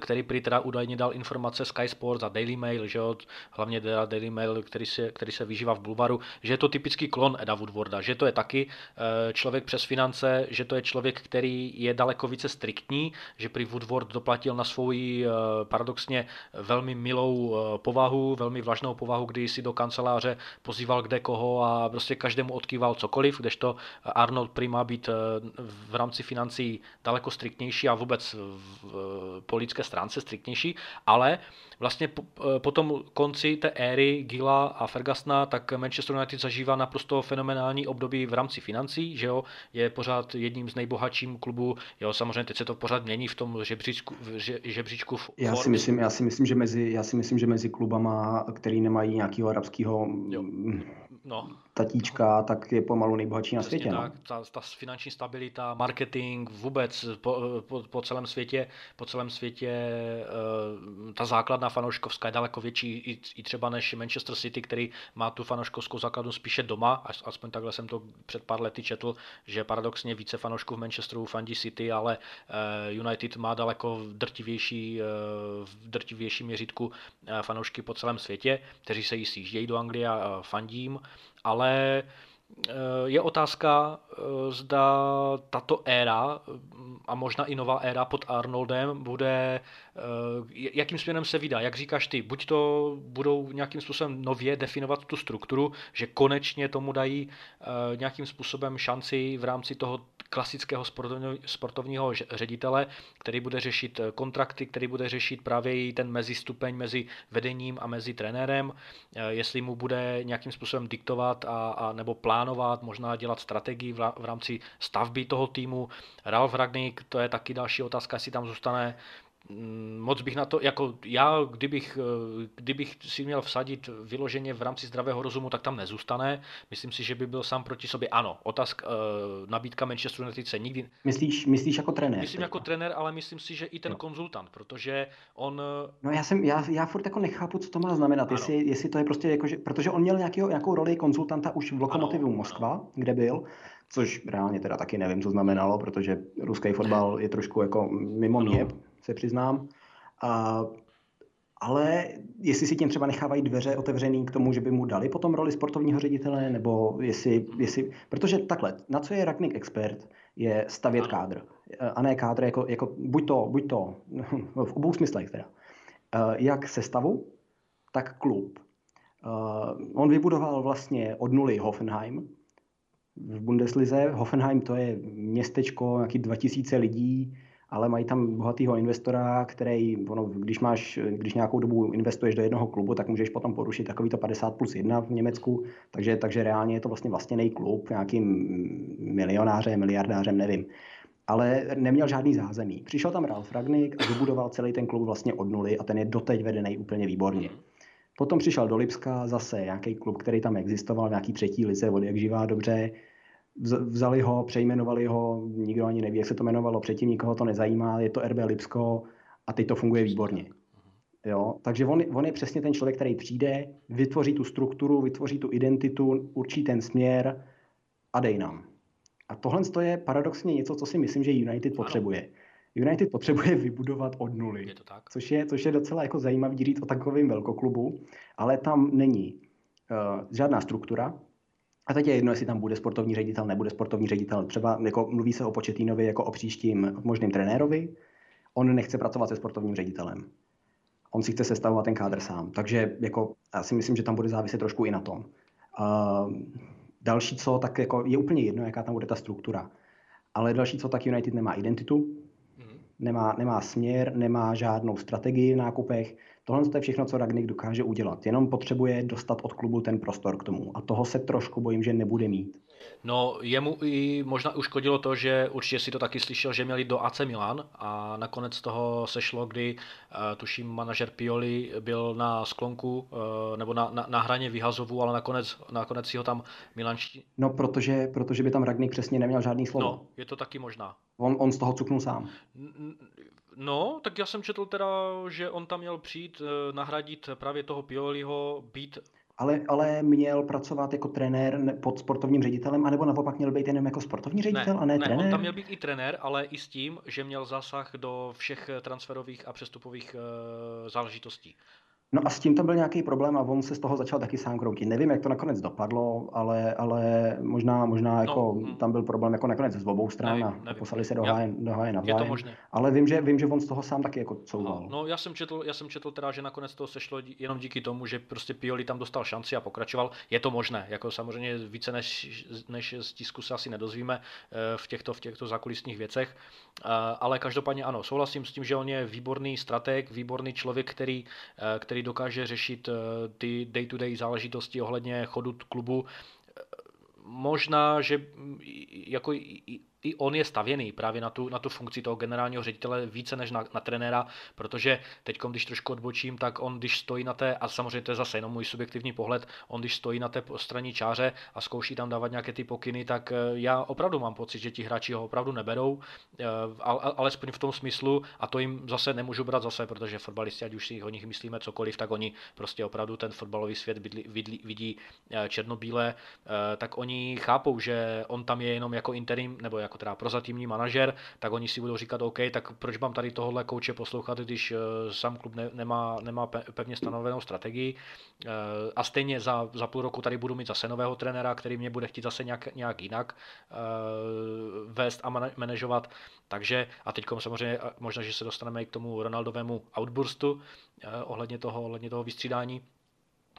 který prý teda údajně dal informace Sky Sports a Daily Mail, že jo, hlavně teda Daily Mail, který se, který se vyžívá v Bulvaru, že je to typický klon Eda Woodwarda, že to je taky eh, člověk přes finance, že to je člověk, který je daleko více striktní, že prý Woodward doplatil na svou eh, paradoxně velmi milou povahu, velmi vlažnou povahu, kdy si do kanceláře pozýval kde koho a prostě každému odkýval cokoliv, kdežto Arnold prý má být v rámci financí daleko striktnější a vůbec v polici logické stránce striktnější, ale vlastně po, po tom konci té éry Gila a Fergusona, tak Manchester United zažívá naprosto fenomenální období v rámci financí, že jo, je pořád jedním z nejbohatším klubů, jo, samozřejmě teď se to pořád mění v tom žebříčku, v žebříčku v já si myslím, já si myslím, že mezi, já si myslím, že mezi klubama, který nemají nějakého arabského no. Tatíčka, tak je pomalu nejbohatší na světě. No. Tak, ta, ta finanční stabilita, marketing, vůbec po, po, po celém světě, po celém světě uh, ta základna fanouškovská je daleko větší i, i třeba než Manchester City, který má tu fanouškovskou základnu spíše doma, aspoň takhle jsem to před pár lety četl, že paradoxně více fanoušků v Manchesteru fandí City, ale uh, United má daleko drtivější, uh, v drtivějším měřítku fanoušky po celém světě, kteří se jí sjíždějí do Anglie a fandím ale eh, je otázka, zda tato éra a možná i nová éra pod Arnoldem bude, eh, jakým směrem se vydá. Jak říkáš ty, buď to budou nějakým způsobem nově definovat tu strukturu, že konečně tomu dají nějakým způsobem šanci v rámci toho klasického sportovního, ředitele, který bude řešit eh, kontrakty, který bude řešit právě ten mezistupeň mezi vedením a mezi trenérem, eh, jestli mu bude nějakým způsobem diktovat a, a nebo plánovat, možná dělat strategii v rámci stavby toho týmu. Ralf Ragnik, to je taky další otázka, jestli tam zůstane Mm, moc bych na to, jako já, kdybych, eh, kdybych si měl vsadit vyloženě v rámci zdravého rozumu, tak tam nezůstane. Myslím si, že by byl sám proti sobě. Ano, otázka, eh, nabídka Manchester United se nikdy... Myslíš, myslíš jako trenér? Myslím teďka. jako trenér, ale myslím si, že i ten jo. konzultant, protože on... No já jsem, já, já furt jako nechápu, co to má znamenat, jestli, jestli to je prostě jako, že, protože on měl nějaký, nějakou roli konzultanta už v Lokomotivu ano, Moskva, ano. kde byl, což reálně teda taky nevím, co znamenalo, protože ruský fotbal je trošku jako mimo mě, se přiznám. A, ale jestli si tím třeba nechávají dveře otevřený k tomu, že by mu dali potom roli sportovního ředitele, nebo jestli, jestli protože takhle, na co je Ragnik expert, je stavět kádr. A ne kádr jako, jako buď to, buď to, v obou smyslech teda. Jak sestavu, tak klub. On vybudoval vlastně od nuly Hoffenheim, v Bundeslize. Hoffenheim to je městečko, nějaký 2000 lidí, ale mají tam bohatého investora, který, ono, když, máš, když nějakou dobu investuješ do jednoho klubu, tak můžeš potom porušit takovýto 50 plus 1 v Německu, takže, takže reálně je to vlastně vlastněný klub, nějakým milionářem, miliardářem, nevím. Ale neměl žádný zázemí. Přišel tam Ralf Ragnik a vybudoval celý ten klub vlastně od nuly a ten je doteď vedený úplně výborně. Potom přišel do Lipska zase nějaký klub, který tam existoval, nějaký třetí lice, od jak živá dobře, vzali ho, přejmenovali ho, nikdo ani neví, jak se to jmenovalo, předtím nikoho to nezajímá, je to RB Lipsko a teď to funguje výborně. Jo? Takže on, on je přesně ten člověk, který přijde, vytvoří tu strukturu, vytvoří tu identitu, určí ten směr a dej nám. A tohle je paradoxně něco, co si myslím, že United potřebuje. United potřebuje vybudovat od nuly, je to tak? Což, je, což je docela jako zajímavý říct o takovém velkoklubu, ale tam není uh, žádná struktura, a teď je jedno, jestli tam bude sportovní ředitel, nebude sportovní ředitel. Třeba jako mluví se o Početínovi jako o příštím možným trenérovi. On nechce pracovat se sportovním ředitelem. On si chce sestavovat ten kádr sám. Takže jako, já si myslím, že tam bude záviset trošku i na tom. Uh, další co, tak jako je úplně jedno, jaká tam bude ta struktura. Ale další co, tak United nemá identitu. Nemá, nemá směr, nemá žádnou strategii v nákupech. Tohle je všechno, co Ragnik dokáže udělat. Jenom potřebuje dostat od klubu ten prostor k tomu. A toho se trošku bojím, že nebude mít. No, jemu i možná uškodilo to, že určitě si to taky slyšel, že měli do AC Milan a nakonec toho sešlo, kdy uh, tuším manažer Pioli byl na sklonku uh, nebo na, na, na hraně vyhazovu, ale nakonec, nakonec si ho tam Milanští... No, protože, protože by tam Ragnik přesně neměl žádný slovo. No, je to taky možná. On, on z toho cuknul sám. No, tak já jsem četl teda, že on tam měl přijít eh, nahradit právě toho Pioliho, být ale, ale měl pracovat jako trenér pod sportovním ředitelem, anebo naopak měl být jenom jako sportovní ředitel ne, a ne, ne trenér? on tam měl být i trenér, ale i s tím, že měl zásah do všech transferových a přestupových uh, záležitostí. No a s tím tam byl nějaký problém a on se z toho začal taky sám kroutit. Nevím, jak to nakonec dopadlo, ale, ale možná, možná no, jako no, tam byl problém jako nakonec z obou stran nevím, a nevím, poslali se do háje, do háje. Je to možné. Ale vím že, vím, že on z toho sám taky jako couval. No, já jsem četl, já jsem četl teda, že nakonec to sešlo jenom díky tomu, že prostě Pioli tam dostal šanci a pokračoval. Je to možné, jako samozřejmě více než, než z tisku se asi nedozvíme eh, v těchto, v těchto zákulisních věcech, eh, ale každopádně ano, souhlasím s tím, že on je výborný strateg, výborný člověk, který, eh, dokáže řešit eh, ty day-to-day záležitosti ohledně chodu klubu. Možná, že jako i on je stavěný právě na tu, na tu funkci toho generálního ředitele více než na, na trenéra, protože teď, když trošku odbočím, tak on, když stojí na té, a samozřejmě to je zase jenom můj subjektivní pohled, on, když stojí na té straně čáře a zkouší tam dávat nějaké ty pokyny, tak eh, já opravdu mám pocit, že ti hráči ho opravdu neberou, eh, alespoň v tom smyslu, a to jim zase nemůžu brát zase, protože fotbalisti, ať už si o nich myslíme cokoliv, tak oni prostě opravdu ten fotbalový svět vidí, vidí, vidí eh, černobíle, tak oni chápou, že on tam je jenom jako interim, nebo jako jako teda prozatímní manažer, tak oni si budou říkat, OK, tak proč mám tady tohohle kouče poslouchat, když eh, sám klub ne, nemá, nemá pevně stanovenou strategii. Eh, a stejně za, za půl roku tady budu mít zase nového trenéra, který mě bude chtít zase nějak, nějak jinak eh, vést a manažovat. Takže a teď samozřejmě možná, že se dostaneme i k tomu Ronaldovému outburstu ohledně toho, ohledně toho vystřídání.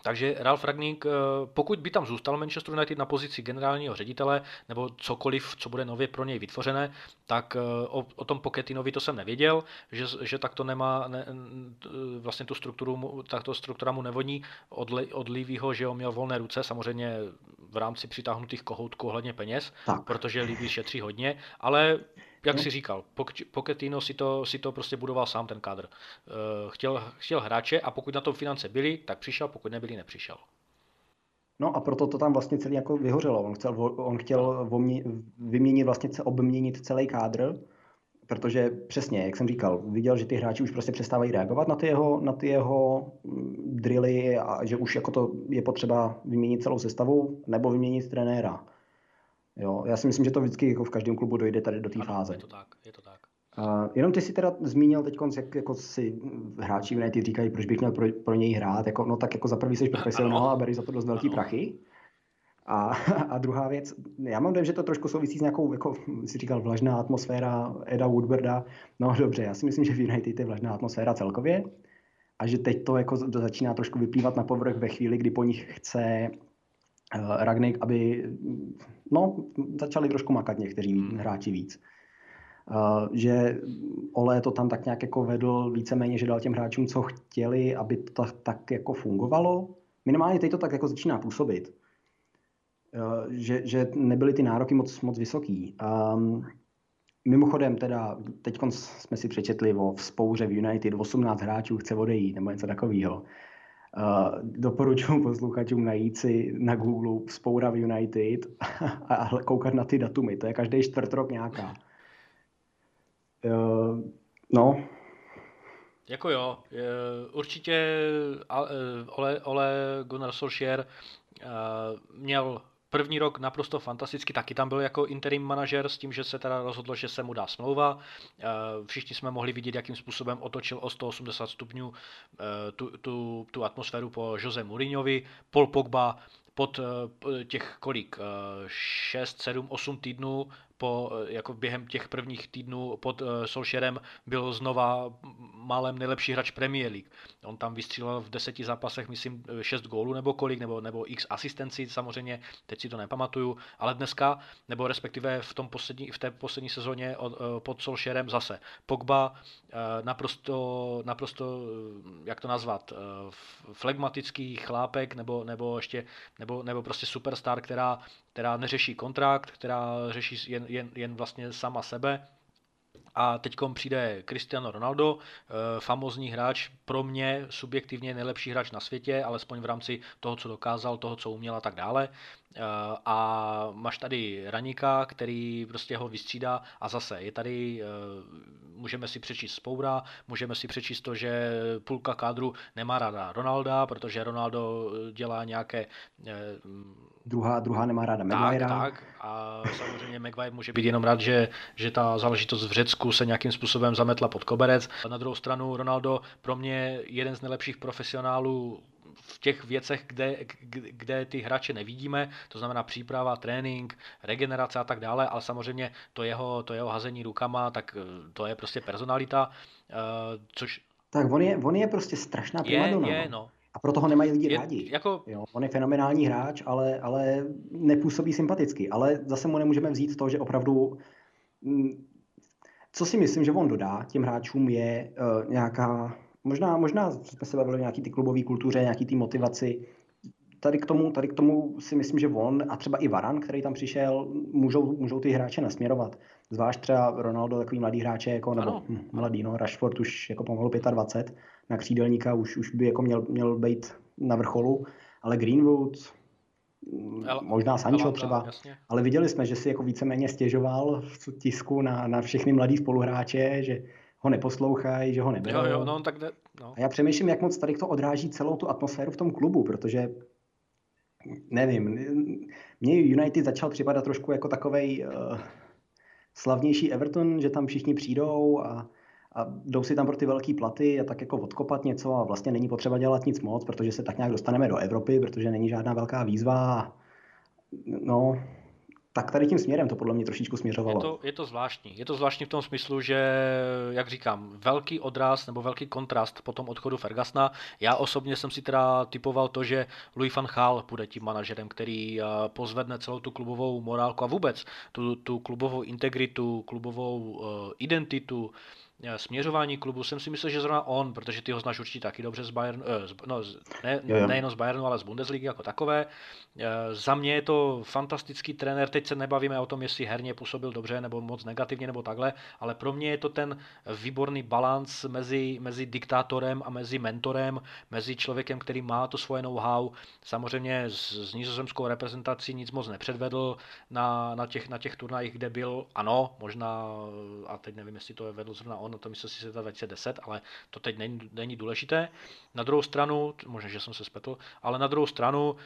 Takže Ralf Ragník, eh, pokud by tam zůstal Manchester United na pozici generálního ředitele nebo cokoliv, co bude nově pro něj vytvořené, tak eh, o, o tom Poketinovi to jsem nevěděl, že, že tak to nemá, ne, vlastně tu strukturu, takto struktura mu nevodí od, od Livýho, že on měl volné ruce, samozřejmě v rámci přitáhnutých kohoutků ohledně peněz, tak. protože Livy šetří hodně, ale jak no. si říkal, Pochettino si to, si to prostě budoval sám ten kádr. Eh, chtěl, chtěl hráče a pokud na to finance byly, tak přišel, pokud nebyly, nepřišel. No a proto to tam vlastně celý jako vyhořelo. On chtěl, on chtěl vyměnit, vlastně obměnit celý kádr, protože přesně, jak jsem říkal, viděl, že ty hráči už prostě přestávají reagovat na ty jeho, na ty jeho mm, drily a že už jako to je potřeba vyměnit celou sestavu nebo vyměnit trenéra. Jo, já si myslím, že to vždycky jako v každém klubu dojde tady do té fáze. Je to tak, je to tak. Uh, jenom ty si teda zmínil teď, jak jako si hráči United říkají, proč bych měl pro, pro něj hrát, jako, no tak jako za prvý jsi profesionál a bereš za to dost velký ano. prachy. A, a druhá věc, já mám dojem, že to trošku souvisí s nějakou, jako si říkal, vlažná atmosféra Eda Woodwarda. No dobře, já si myslím, že v United je vlažná atmosféra celkově a že teď to jako začíná trošku vyplývat na povrch ve chvíli, kdy po nich chce Ragnik, aby no, začali trošku makat někteří hmm. hráči víc. Uh, že Ole to tam tak nějak jako vedl víceméně, že dal těm hráčům, co chtěli, aby to tak, tak jako fungovalo. Minimálně teď to tak jako začíná působit. Uh, že, že nebyly ty nároky moc, moc vysoký. Um, mimochodem teda, teď jsme si přečetli o vzpouře v United, 18 hráčů chce odejít, nebo něco takového. Doporučuji posluchačům najít si na Google Spoura v United a koukat na ty datumy. To je každý čtvrt rok nějaká. No. Jako jo, určitě Ole, Ole Gunnar Solskjaer měl První rok naprosto fantasticky, taky tam byl jako interim manažer s tím, že se teda rozhodlo, že se mu dá smlouva. Eh, všichni jsme mohli vidět, jakým způsobem otočil o 180 stupňů eh, tu, tu, tu atmosféru po Jose Mourinhovi. Paul Pogba pod eh, těch kolik, 6, 7, 8 týdnů po, jako během těch prvních týdnů pod Solskjaerem byl znova málem nejlepší hráč Premier League. On tam vystřílel v deseti zápasech, myslím, 6 gólů nebo kolik, nebo, nebo x asistencí samozřejmě, teď si to nepamatuju, ale dneska, nebo respektive v, tom poslední, v té poslední sezóně od, uh, pod Solskjaerem zase. Pogba uh, naprosto, naprosto, jak to nazvat, flegmatický chlápek, nebo, nebo ještě, nebo, nebo prostě superstar, která která neřeší kontrakt, která řeší jen, jen, jen vlastně sama sebe. A teď přijde Cristiano Ronaldo, eh, famozní hráč, pro mě subjektivně nejlepší hráč na světě, alespoň v rámci toho, co dokázal, toho, co uměl a tak dále. Eh, a máš tady Ranika, který prostě ho vystřídá a zase je tady, eh, můžeme si přečíst Spoura, můžeme si přečíst to, že půlka kádru nemá ráda Ronalda, protože Ronaldo dělá nějaké druhá, druhá nemá ráda Maguire. Tak, tak. A samozřejmě Maguire může být jenom rád, že, že ta záležitost v Řecku se nějakým způsobem zametla pod koberec. A na druhou stranu Ronaldo pro mě jeden z nejlepších profesionálů v těch věcech, kde, kde ty hráče nevidíme, to znamená příprava, trénink, regenerace a tak dále, ale samozřejmě to jeho, to jeho hazení rukama, tak eh, to je prostě personalita, eh, což... Tak on je, on je prostě strašná primadona. Je, je, no. A proto ho nemají lidi je, rádi. Jako... Jo, on je fenomenální hráč, ale, ale nepůsobí sympaticky. Ale zase mu nemůžeme vzít to, že opravdu mm, co si myslím, že on dodá těm hráčům, je uh, nějaká Možná, možná jsme se bavili o nějaký ty klubové kultuře, nějaký ty motivaci. Tady k, tomu, tady k tomu si myslím, že on a třeba i Varan, který tam přišel, můžou, můžou ty hráče nasměrovat. Zvlášť třeba Ronaldo, takový mladý hráče, jako, nebo ano. Hm, mladý, no, Rashford už jako pomalu 25, na křídelníka už, už by jako měl, měl být na vrcholu, ale Greenwood, možná Sancho třeba, jasně. ale viděli jsme, že si jako víceméně stěžoval v tisku na, na všechny mladý spoluhráče, že ho neposlouchají, že ho neberou. Jo, jo, no, tak no. A já přemýšlím, jak moc tady to odráží celou tu atmosféru v tom klubu, protože nevím, mně United začal připadat trošku jako takovej uh, slavnější Everton, že tam všichni přijdou a, a jdou si tam pro ty velké platy a tak jako odkopat něco a vlastně není potřeba dělat nic moc, protože se tak nějak dostaneme do Evropy, protože není žádná velká výzva. No, tak tady tím směrem to podle mě trošičku směřovalo. Je to, je to zvláštní. Je to zvláštní v tom smyslu, že, jak říkám, velký odraz nebo velký kontrast po tom odchodu Fergasna. Já osobně jsem si teda typoval to, že Louis van Gaal bude tím manažerem, který eh, pozvedne celou tu klubovou morálku a vůbec tu, tu klubovou integritu, klubovou uh, identitu, Eh, směřování klubu jsem si myslel, že zrovna on, protože ty ho znáš určitě taky dobře z Bayern, eh, z, no, ne, nejenom z Bayernu, ale z Bundesligy jako takové. Eh, za mě je to fantastický trenér, teď se nebavíme o tom, jestli herně působil dobře nebo moc negativně nebo takhle, ale pro mě je to ten výborný balans mezi, mezi diktátorem a mezi mentorem, mezi člověkem, který má to svoje know-how. Samozřejmě s, s nizozemskou reprezentací nic moc nepředvedl na, na, těch, na těch turnajích, kde byl, ano, možná, a teď nevím, jestli to je vedl zrovna on, na myslím si se 2010, ale to teď není, není důležité. Na druhou stranu, možná, že jsem se spetl, ale na druhou stranu, uh,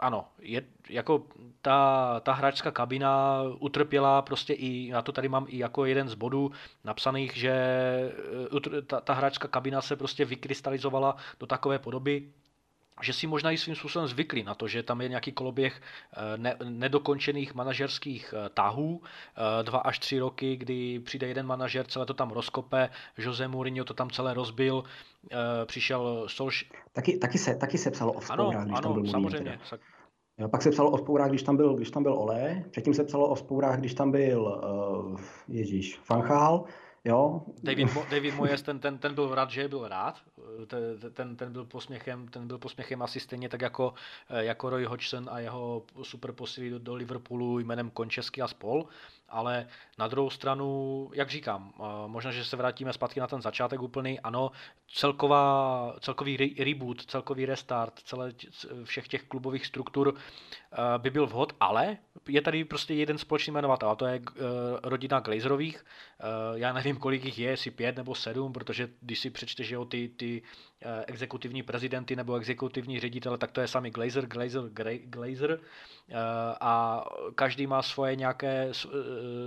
ano, je, jako ta, ta hráčská kabina utrpěla prostě i, já to tady mám i jako jeden z bodů napsaných, že eh, ta, ta hráčská kabina se prostě vykrystalizovala do takové podoby, že si možná i svým způsobem zvykli na to, že tam je nějaký koloběh eh, ne, nedokončených manažerských eh, tahů, eh, dva až tři roky, kdy přijde jeden manažer, celé to tam rozkope, Jose Mourinho to tam celé rozbil, přišel Solš... Taky, taky, se, taky se psalo o spourách, ano, když ano, tam byl samozřejmě. Jo, pak se psalo o spourách, když tam byl, když tam byl Ole, předtím se psalo o spourách, když tam byl uh, Ježíš, Fanchal, Jo. David, Mo, David Moyes, ten, ten, ten byl rád, že byl rád. Ten, ten, ten, byl posměchem, ten byl posměchem asi stejně tak jako, jako Roy Hodgson a jeho super posily do, do Liverpoolu jménem Končesky a spol ale na druhou stranu, jak říkám, eh, možná, že se vrátíme zpátky na ten začátek úplný, ano, celková, celkový re- reboot, celkový restart celé, všech těch klubových struktur eh, by byl vhod, ale je tady prostě jeden společný jmenovatel, a to je eh, rodina Glazerových. Já nevím, kolik jich je, jestli pět nebo sedm, protože když si přečteš, jo, ty, ty exekutivní prezidenty nebo exekutivní ředitele, tak to je sami Glazer, Glazer, Glazer a každý má svoje nějaké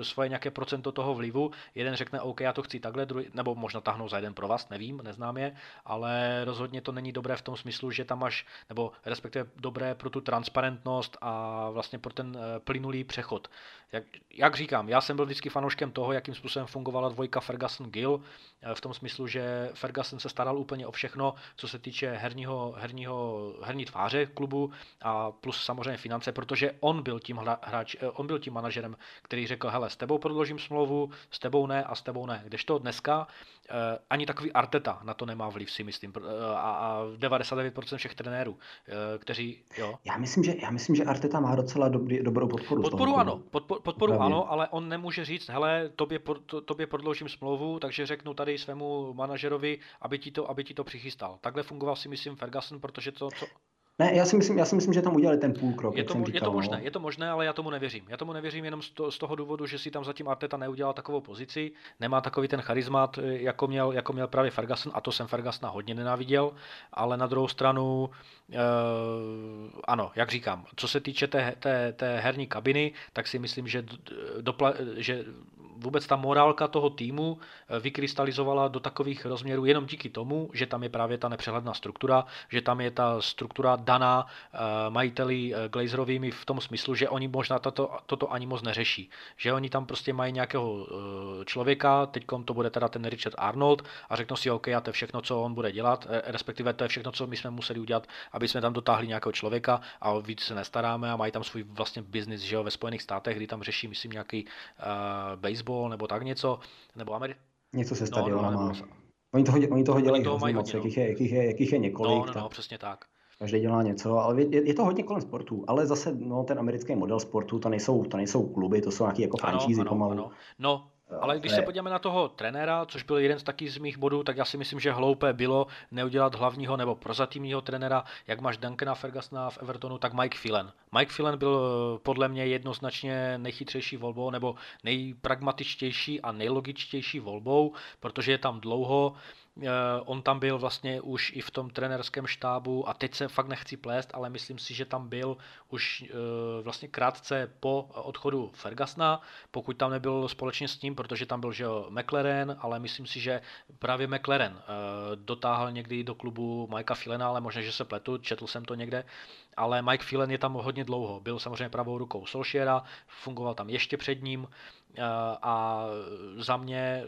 Eh, svoje nějaké procento toho vlivu. Jeden řekne, OK, já to chci takhle, druhý, nebo možná tahnou za jeden pro vás, nevím, neznám je, ale rozhodně to není dobré v tom smyslu, že tam máš, nebo respektive dobré pro tu transparentnost a vlastně pro ten eh, plynulý přechod. Jak, jak říkám, já jsem byl vždycky fanouškem toho, jakým způsobem fungovala dvojka Ferguson-Gill, eh, v tom smyslu, že Ferguson se staral úplně o všechno, co se týče herního, herního, herní tváře klubu a plus samozřejmě finance, protože on byl tím hráč, on byl tím manažerem, který řekl, hele, s tebou prodloužím smlouvu, s tebou ne a s tebou ne. Kdežto dneska eh, ani takový Arteta na to nemá vliv, si myslím. Eh, a, a 99% všech trenérů, eh, kteří, jo. Já myslím, že, já myslím, že Arteta má docela dobrý, dobrou podporu. Podporu ano, podporu, podporu ano, ale on nemůže říct, hele, tobě, to, tobě prodloužím smlouvu, takže řeknu tady svému manažerovi, aby ti to, aby ti to přichystal. Takhle fungoval si myslím Ferguson, protože to, co... Ne, já si myslím, já si myslím že tam udělali ten půl krok. Je to, říkal, je to možné, no. je to možné, ale já tomu nevěřím. Já tomu nevěřím jenom z, to, z toho důvodu, že si tam zatím Arteta neudělal takovou pozici, nemá takový ten charizmat, jako měl, jako měl právě Ferguson, a to jsem Fergusona hodně nenáviděl, ale na druhou stranu, uh, ano, jak říkám, co se týče té, té, té herní kabiny, tak si myslím, že, dopla, že vůbec ta morálka toho týmu eh, vykrystalizovala do takových rozměrů jenom díky tomu, že tam je právě ta nepřehledná struktura, že tam je ta struktura daná eh, majiteli eh, Glazerovými v tom smyslu, že oni možná tato, toto ani moc neřeší. Že oni tam prostě mají nějakého člověka, teď to bude teda ten Richard Arnold a řeknou si, OK, a to je všechno, co on bude dělat, respektive to je všechno, co my jsme museli udělat, aby jsme tam dotáhli nějakého člověka a víc se nestaráme a mají tam svůj vlastně biznis, že jo, ve Spojených státech, kdy tam řeší, myslím, nějaký uh, baseball baseball nebo tak něco, nebo Ameri... Něco se stadionama. No, no, nebo... Oni toho, oni toho dělají toho mají moc, jakých, je, jakých, je, jakých je několik. No, no, no, přesně tak. Každý dělá něco, ale je, je to hodně kolem sportu, ale zase no, ten americký model sportu, to nejsou, to nejsou kluby, to jsou nějaké jako franšízy pomalu. Ano. No, ale když se podíváme na toho trenéra, což byl jeden z taky z mých bodů, tak já si myslím, že hloupé bylo neudělat hlavního nebo prozatímního trenéra, jak máš Duncana Fergusona v Evertonu, tak Mike Phelan. Mike Phelan byl eh, podle mě jednoznačně nejchytřejší volbou nebo nejpragmatičtější a nejlogičtější volbou, protože je tam dlouho, on tam byl vlastně už i v tom trenerském štábu a teď se fakt nechci plést, ale myslím si, že tam byl už eh, vlastně krátce po odchodu Fergusona, pokud tam nebyl společně s ním, protože tam byl že McLaren, ale myslím si, že právě McLaren eh, dotáhl někdy do klubu Mikea Filena, ale možná, že se pletu, četl jsem to někde, ale Mike Phelan je tam hodně dlouho. Byl samozřejmě pravou rukou Solskjaera, fungoval tam ještě před ním a za mě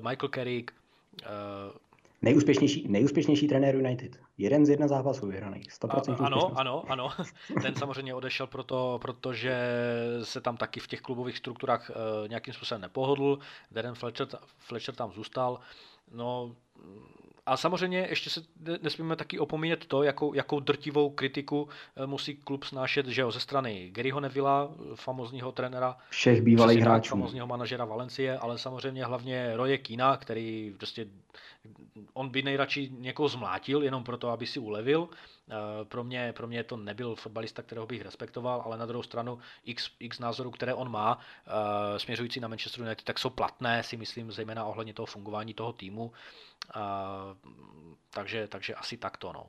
Michael Carrick Uh, nejúspěšnější, nejúspěšnější trenér United. Jeden z jedna zápasů vyhraných. 100% ano, ano, ano. Ten samozřejmě odešel proto, protože se tam taky v těch klubových strukturách uh, nějakým způsobem nepohodl. Darren Fletcher, Fletcher tam zůstal. No, a samozřejmě ještě se nesmíme taky opomíjet to, jakou, jakou drtivou kritiku eh, musí klub snášet že jo, ze strany Garyho Nevilla, famozního trenéra, všech bývalých hráčů, famozního manažera Valencie, ale samozřejmě hlavně Roje Kína, který prostě on by nejradši někoho zmlátil, jenom proto, aby si ulevil. Eh, pro mě, pro mě to nebyl fotbalista, kterého bych respektoval, ale na druhou stranu x, x názorů, které on má, eh, směřující na Manchester United, tak jsou platné, si myslím, zejména ohledně toho fungování toho týmu. Eh, takže, takže asi takto. No.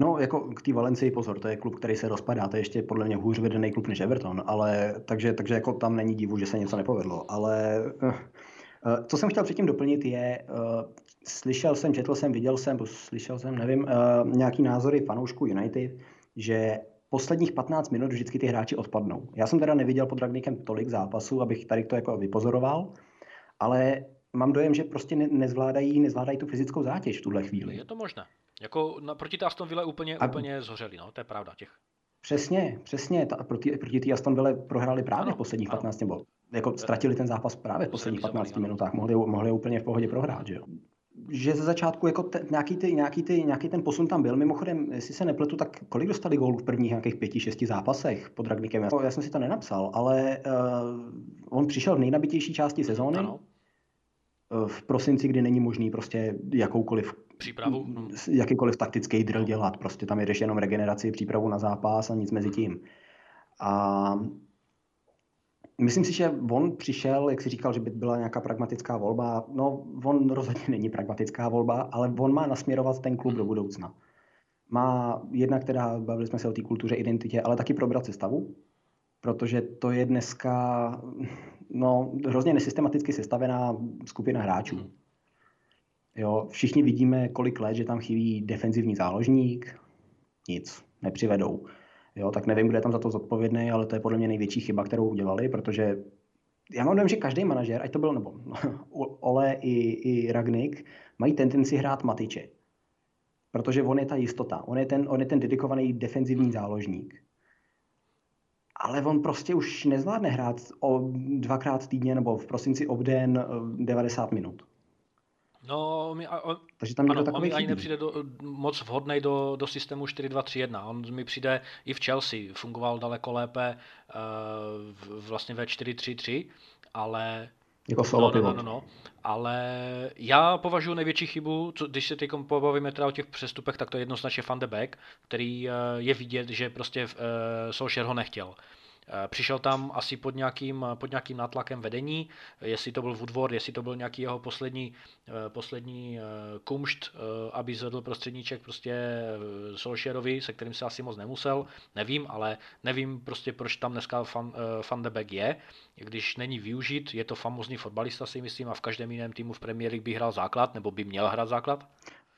No, jako k té Valencii pozor, to je klub, který se rozpadá, to je ještě podle mě hůř vedený klub než Everton, ale takže, takže jako tam není divu, že se něco nepovedlo, ale co jsem chtěl předtím doplnit je, eh, slyšel jsem, četl jsem, viděl jsem, slyšel jsem, nevím, eh, nějaký názory fanoušků United, že posledních 15 minut vždycky ty hráči odpadnou. Já jsem teda neviděl pod Ragnikem tolik zápasů, abych tady to jako vypozoroval, ale mám dojem, že prostě nezvládají, nezvládají tu fyzickou zátěž v tuhle chvíli. Je to možné. Jako proti Aston Villa úplně, A... úplně zhořeli, no, to je pravda. Těch Přesně, přesně. Ta, proti, proti té Aston Villa prohráli právě ano, posledních 15 nebo jako ztratili ten zápas právě v posledních 15 minutách. Mohli, mohli úplně v pohodě prohrát, že jo? že ze začátku jako te, nějaký, ty, nějaký, ty, nějaký ten posun tam byl. Mimochodem, jestli se nepletu, tak kolik dostali gólů v prvních nějakých pěti, šesti zápasech pod Ragnikem? Já, já jsem si to nenapsal, ale uh, on přišel v nejnabitější části sezóny. Ano. Uh, v prosinci, kdy není možný prostě jakoukoliv přípravu. Jakýkoliv taktický drill dělat. Prostě tam jedeš jenom regeneraci, přípravu na zápas a nic mezi tím. A Myslím si, že on přišel, jak si říkal, že by byla nějaká pragmatická volba. No, on rozhodně není pragmatická volba, ale on má nasměrovat ten klub do budoucna. Má jedna, která, bavili jsme se o té kultuře, identitě, ale taky probrat sestavu, protože to je dneska no, hrozně nesystematicky sestavená skupina hráčů. Jo, všichni vidíme, kolik let, že tam chybí defenzivní záložník, nic, nepřivedou. Jo, tak nevím, kdo je tam za to zodpovědný, ale to je podle mě největší chyba, kterou udělali, protože já mám dojem, že každý manažer, ať to byl nebo Ole i, i Ragnik, mají tendenci hrát Matiče. Protože on je ta jistota, on je ten, on je ten dedikovaný defenzivní záložník. Ale on prostě už nezvládne hrát o dvakrát týdně nebo v prosinci obden 90 minut. No, mi, on, Takže tam ano, on mi ani nepřijde do, moc vhodný do, do systému 4-2-3-1. On mi přijde i v Chelsea, fungoval daleko lépe uh, vlastně ve 4-3-3, ale Jako solo no, no, no, no, no, ale já považuji největší chybu, co, když se teď pobavíme teda o těch přestupech, tak to je jednoznačně Van de Beek, který je vidět, že prostě uh, Solskjaer ho nechtěl. Eh, přišel tam asi pod nějakým, pod nějakým nátlakem vedení, jestli to byl Woodward, jestli to byl nějaký jeho poslední, eh, poslední eh, kumšt, aby zvedl prostředníček prostě Solskjaerovi, se kterým se asi moc nemusel, nevím, ale nevím prostě, proč tam dneska Van, Van de Beek je, když není využit, je to famozní fotbalista si myslím a v každém jiném týmu v Premier League by hrál základ, nebo by měl hrát základ.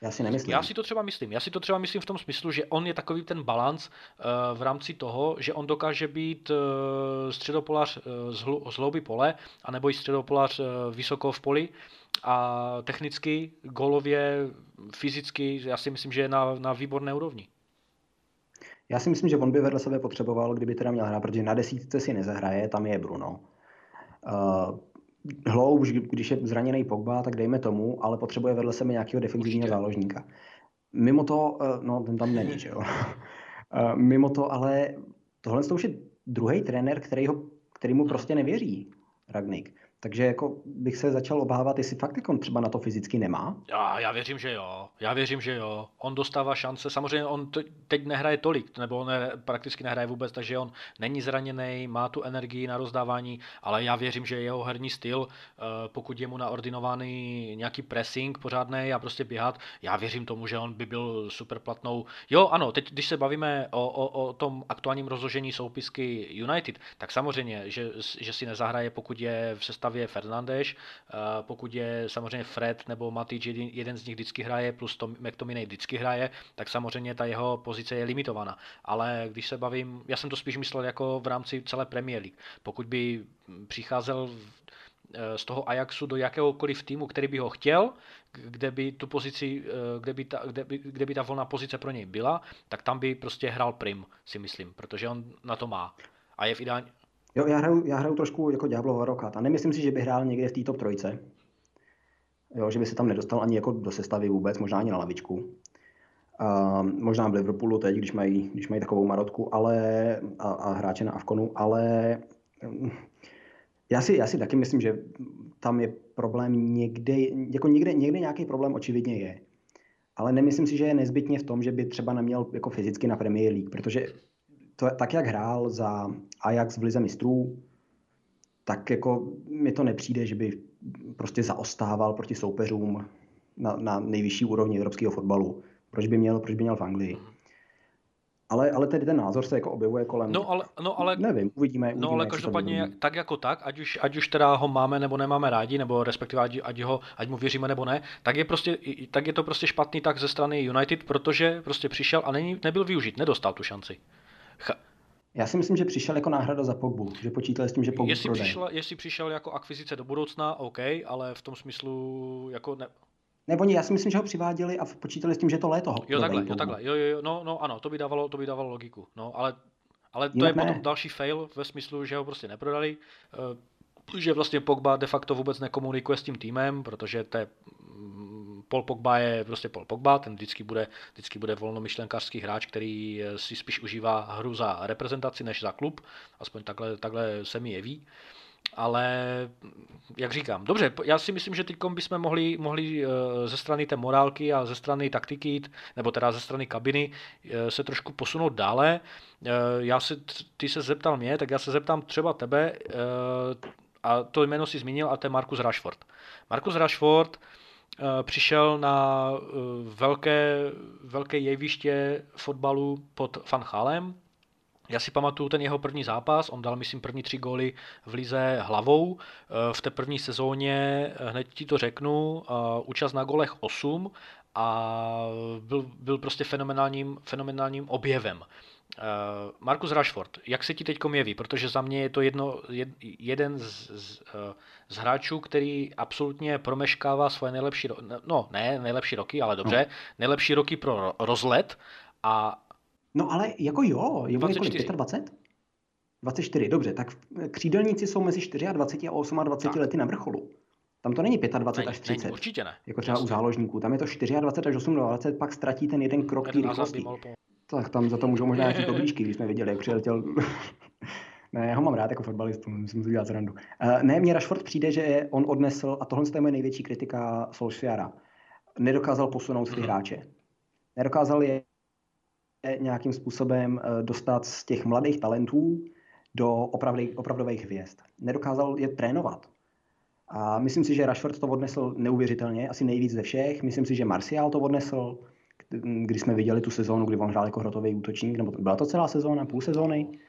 Já si nemyslím. Já si to třeba myslím. Já si to třeba myslím v tom smyslu, že on je takový ten balans uh, v rámci toho, že on dokáže být uh, středopolář uh, z, hlu, z hlouby pole, anebo i středopolář uh, vysoko v poli a technicky, golově, fyzicky, já si myslím, že je na, na výborné úrovni. Já si myslím, že on by vedle sebe potřeboval, kdyby teda měl hrát, protože na desítce si nezahraje, tam je Bruno. Uh, hloub, když je zraněný Pogba, tak dejme tomu, ale potřebuje vedle sebe nějakého defenzivního záložníka. Mimo to, eh, no ten tam není, že jo. Eh, mimo to, ale tohle to už je druhý trenér, který, ho, který mu prostě nevěří, Ragnik. Takže jako bych se začal obávat, jestli fakt jako on třeba na to fyzicky nemá. Já, já věřím, že jo. Já věřím, že jo. On dostává šance. Samozřejmě on teď nehraje tolik, nebo on ne, prakticky nehraje vůbec, takže on není zraněný, má tu energii na rozdávání, ale já věřím, že jeho herní styl, eh, pokud je mu naordinovaný nějaký pressing pořádný a prostě běhat, já věřím tomu, že on by byl super platnou. Jo, ano, teď když se bavíme o, o, o tom aktuálním rozložení soupisky United, tak samozřejmě, že, že si nezahraje, pokud je v sestavě je Fernandes, eh, pokud je samozřejmě Fred nebo Matic, jeden z nich vždycky hraje, plus to McTominay vždycky hraje, tak samozřejmě ta jeho pozice je limitovaná. Ale když se bavím, já jsem to spíš myslel jako v rámci celé Premier League. Pokud by přicházel eh, z toho Ajaxu do jakéhokoliv týmu, který by ho chtěl, kde by tu pozici, eh, kde by, ta, kde, by, kde by ta volná pozice pro něj byla, tak tam by prostě hrál prim, si myslím, protože on na to má. A je v ideální, Jo, já hraju, já hraju trošku jako Diablo Rokat a nemyslím si, že by hrál někde v té top trojce. Jo, že by se tam nedostal ani jako do sestavy vůbec, možná ani na lavičku. A možná v Liverpoolu teď, když mají, když mají takovou marotku, ale, a, a hráče na Avkonu, ale já si, já si taky myslím, že tam je problém někde, jako někde, někde nějaký problém očividně je. Ale nemyslím si, že je nezbytně v tom, že by třeba neměl jako fyzicky na Premier League, protože to, tak, jak hrál za Ajax v Lize mistrů, tak jako mi to nepřijde, že by prostě zaostával proti soupeřům na, na nejvyšší úrovni evropského fotbalu. Proč by měl, proč by měl v Anglii? Ale, ale tedy ten názor se jako objevuje kolem. No ale, no, ale nevím, uvidíme. uvidíme no ale každopádně tak jako tak, ať už, ať už teda ho máme nebo nemáme rádi, nebo respektive ať, ať, ho, ať mu věříme nebo ne, tak je, prostě, tak je to prostě špatný tak ze strany United, protože prostě přišel a není, nebyl využit, nedostal tu šanci. Já si myslím, že přišel jako náhrada za Pogbu, že počítali s tím, že Pogbu jestli Přišel, jestli přišel jako akvizice do budoucna, OK, ale v tom smyslu jako ne... Nebo já si myslím, že ho přiváděli a počítali s tím, že to léto Jo, takhle, jo, takhle, jo, jo, no, no, ano, to by dávalo, to by dávalo logiku, no, ale, ale to Jinak je ne. potom další fail ve smyslu, že ho prostě neprodali, eh, že vlastně Pogba de facto vůbec nekomunikuje s tím týmem, protože to je Paul Pogba je prostě Paul Pogba, ten vždycky bude, vždycky bude volnomyšlenkářský hráč, který eh, si spíš užívá hru za reprezentaci než za klub, aspoň takhle, takhle se mi jeví. Ale, jak říkám, dobře, já si myslím, že teď bychom mohli, mohli eh, ze strany té morálky a ze strany taktiky, nebo teda ze strany kabiny, eh, se trošku posunout dále. Já se, ty se zeptal mě, tak já se zeptám třeba tebe, a to jméno si zmínil, a to je Markus Rashford. Markus Rashford přišel na eh, velké, velké jeviště fotbalu pod Van Halem. Já si pamatuju ten jeho první zápas, on dal, myslím, první tři góly v lize hlavou. Eh, v té první sezóně, hned ti to řeknu, účast na golech 8 a byl, byl prostě fenomenálním, fenomenálním objevem. Markus Rashford, jak se ti teď jeví? Protože za mě je to jedno, jed, jeden z, z, z hráčů, který absolutně promeškává svoje nejlepší roky, no ne nejlepší roky, ale dobře, no. nejlepší roky pro rozlet a... No ale jako jo, je mu 25? 24, dobře, tak křídelníci jsou mezi 24 a 28 tak. lety na vrcholu. Tam to není 25 není, až 30. Není, určitě ne. Jako třeba Jasně. u záložníků. Tam je to 24 až 28, pak ztratí ten jeden krok té rychlosti. Tak tam za to můžou možná nějaký koblížky, když jsme viděli, jak přiletěl Ne, já ho mám rád jako fotbalistu, musím si dělat zrandu. Uh, ne, mně Rashford přijde, že on odnesl, a tohle je moje největší kritika Solskjaera, nedokázal posunout ty mm-hmm. hráče. Nedokázal je nějakým způsobem eh, dostat z těch mladých talentů do opravdových, opravdových hvězd. Nedokázal je trénovat. A myslím si, že Rashford to odnesl neuvěřitelně, asi nejvíc ze všech. Myslím si, že Martial to odnesl, když jsme viděli tu sezónu, kdy on hrál jako hrotový útočník, nebo byla to celá sezóna, půl sezóny.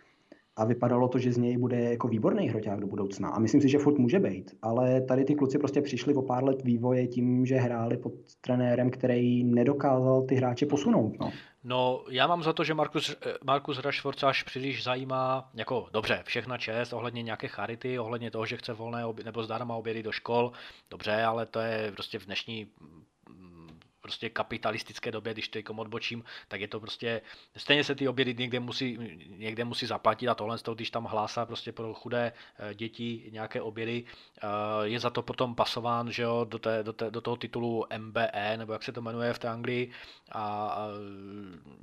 A vypadalo to, že z něj bude jako výborný hroťák do budoucna. A myslím si, že furt může být. Ale tady ty kluci prostě přišli o pár let vývoje tím, že hráli pod trenérem, který nedokázal ty hráče posunout. No. No, já mám za to, že Markus, Markus Rashford až příliš zajímá, jako dobře, všechna čest ohledně nějaké charity, ohledně toho, že chce volné obě, nebo zdarma obědy do škol, dobře, ale to je prostě v dnešní prostě kapitalistické době, když jako odbočím, tak je to prostě, stejně se ty obědy někde musí, někde musí zaplatit a tohle, když tam hlásá prostě pro chudé eh, děti nějaké obědy, eh, je za to potom pasován, že jo, do, té, do, té, do toho titulu MBE, nebo jak se to jmenuje v té Anglii. A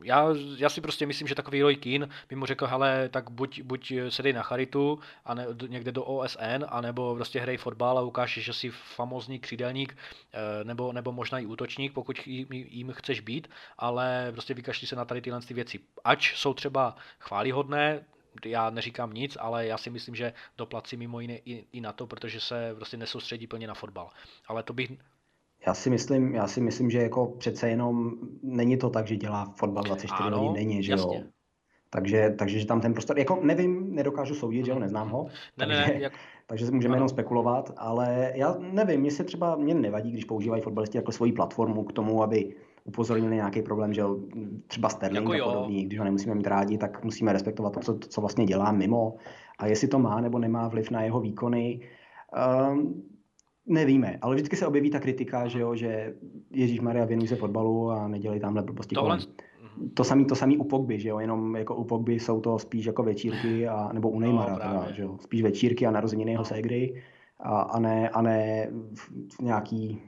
já, já si prostě myslím, že takový Roy Keane by mu řekl, hele, tak buď, buď sedej na charitu a ne, někde do OSN, anebo prostě hrej fotbal a ukáž, že jsi famózní křídelník eh, nebo, nebo možná i útočník, pokud pokud jim, jim chceš být, ale prostě vykašli se na tady tyhle ty věci. Ač jsou třeba chválihodné, já neříkám nic, ale já si myslím, že doplací mimo jiné i, i na to, protože se prostě nesoustředí plně na fotbal. Ale to bych já si myslím, já si myslím, že jako přece jenom není to tak, že dělá fotbal 24 ano, hodin denně, že jasně. jo. Takže, takže že tam ten prostor, jako nevím, nedokážu soudit, že jo, neznám ho. Ne, takže, ne, jak... takže můžeme ano. jenom spekulovat, ale já nevím, mě se třeba, mě nevadí, když používají fotbalisti jako svoji platformu k tomu, aby upozornili nějaký problém, že třeba Sterling jako a podobný, když ho nemusíme mít rádi, tak musíme respektovat to, co, co vlastně dělá mimo. A jestli to má nebo nemá vliv na jeho výkony, um, nevíme, ale vždycky se objeví ta kritika, že jo, že Ježíš Maria věnují se fotbalu a nedělej tamhle blbosti Tohle, kolem to samý, to samý u Pogby, že jo, jenom jako u Pogby jsou to spíš jako večírky, a, nebo u Neymara, no, teda, že jo, spíš večírky a narozeniny jeho ségry a, a, ne, a ne nějaký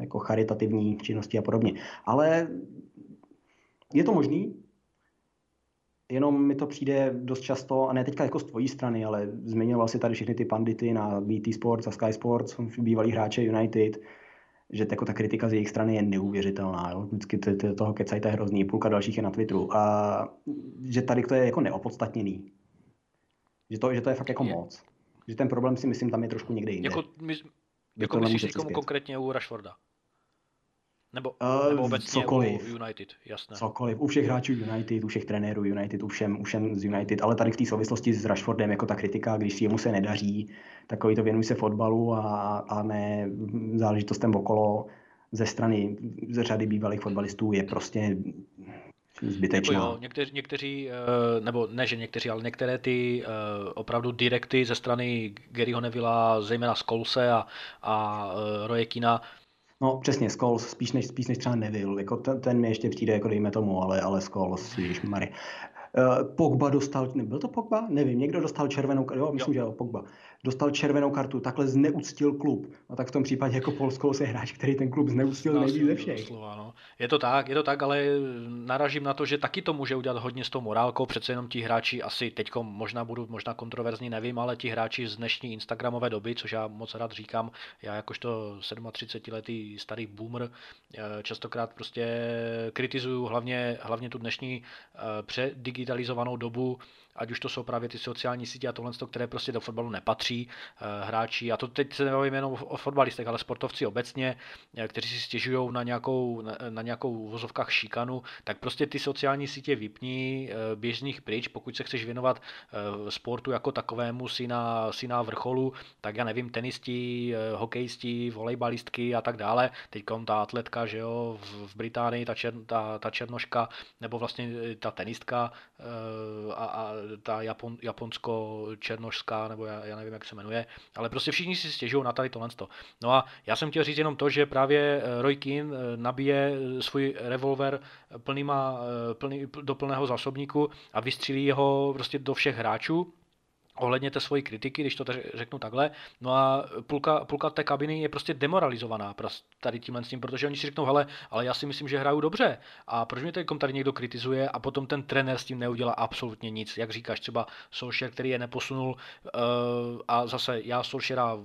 jako charitativní činnosti a podobně. Ale je to možný, jenom mi to přijde dost často, a ne teďka jako z tvojí strany, ale zmiňoval si tady všechny ty pandity na BT Sports a Sky Sports, bývalí hráče United, že jako ta kritika z jejich strany je neuvěřitelná. Jo? Vždycky to, to, toho kecajte hrozný, půlka dalších je na Twitteru. A že tady to je jako neopodstatněný. Že to, že to je fakt jako je. moc. Že ten problém si myslím tam je trošku někde jinde. Jako, my, jako myslíš konkrétně u Rashforda? Nebo, uh, nebo obecně cokoliv. u United, jasné. Cokoliv, u všech hráčů United, u všech trenérů United, u všem, u všem z United, ale tady v té souvislosti s Rashfordem jako ta kritika, když si jemu se nedaří, takový to věnuj se fotbalu a, a ne záležitostem okolo ze strany ze řady bývalých fotbalistů je prostě zbytečná. Jako jo, někteří, někteří, eh, nebo ne, že někteří, ale některé ty eh, opravdu direkty ze strany Garyho Nevilla, zejména Skolse a, a eh, Rojekina, No přesně, Scholes, spíš než, spíš než třeba Neville, jako ten, ten mi ještě přijde, jako dejme tomu, ale, ale Scholes, Marie. Uh, Pogba dostal, nebyl to Pogba? Nevím, někdo dostal červenou, jo, myslím, jo. že jo, Pogba dostal červenou kartu, takhle zneuctil klub. No tak v tom případě jako Polskou se hráč, který ten klub zneuctil no, nejvíc ze všech. Slova, no. Je to tak, je to tak, ale naražím na to, že taky to může udělat hodně s tou morálkou, přece jenom ti hráči asi teď možná budou možná kontroverzní, nevím, ale ti hráči z dnešní Instagramové doby, což já moc rád říkám, já jakožto 37 letý starý boomer, eh, častokrát prostě kritizuju hlavně, hlavně tu dnešní eh, předigitalizovanou dobu, ať už to jsou právě ty sociální sítě a tohle, které prostě do fotbalu nepatří eh, hráči. A to teď se nebavím jenom o fotbalistech, ale sportovci obecně, eh, kteří si stěžují na nějakou, na, nějakou vozovkách šikanu, tak prostě ty sociální sítě vypní, eh, běž z nich pryč, pokud se chceš věnovat sportu jako takovému, si na, si na vrcholu, tak já nevím, tenisti, hokejisti, volejbalistky a tak dále. Teď ta atletka, že jo, v, v Británii, ta, čer, ta, ta černoška, nebo vlastně ta tenistka a, a ta Japon, japonsko-černošská, nebo já, já nevím, jak se jmenuje, ale prostě všichni si stěžují na tady tohle. No a já jsem chtěl říct jenom to, že právě eh, Roy Keane eh, nabije eh, svůj revolver plnýma, plný, do plného zásobníku a vystřílí jeho prostě do všech hráčů, ohledně té svojí kritiky, když to řeknu takhle. No a půlka, půlka té kabiny je prostě demoralizovaná tady tímhle s tím, protože oni si řeknou, hele, ale já si myslím, že hraju dobře. A proč mě tady někdo kritizuje a potom ten trenér s tím neudělá absolutně nic. Jak říkáš, třeba Solskjaer, který je neposunul uh, a zase já Solskjaera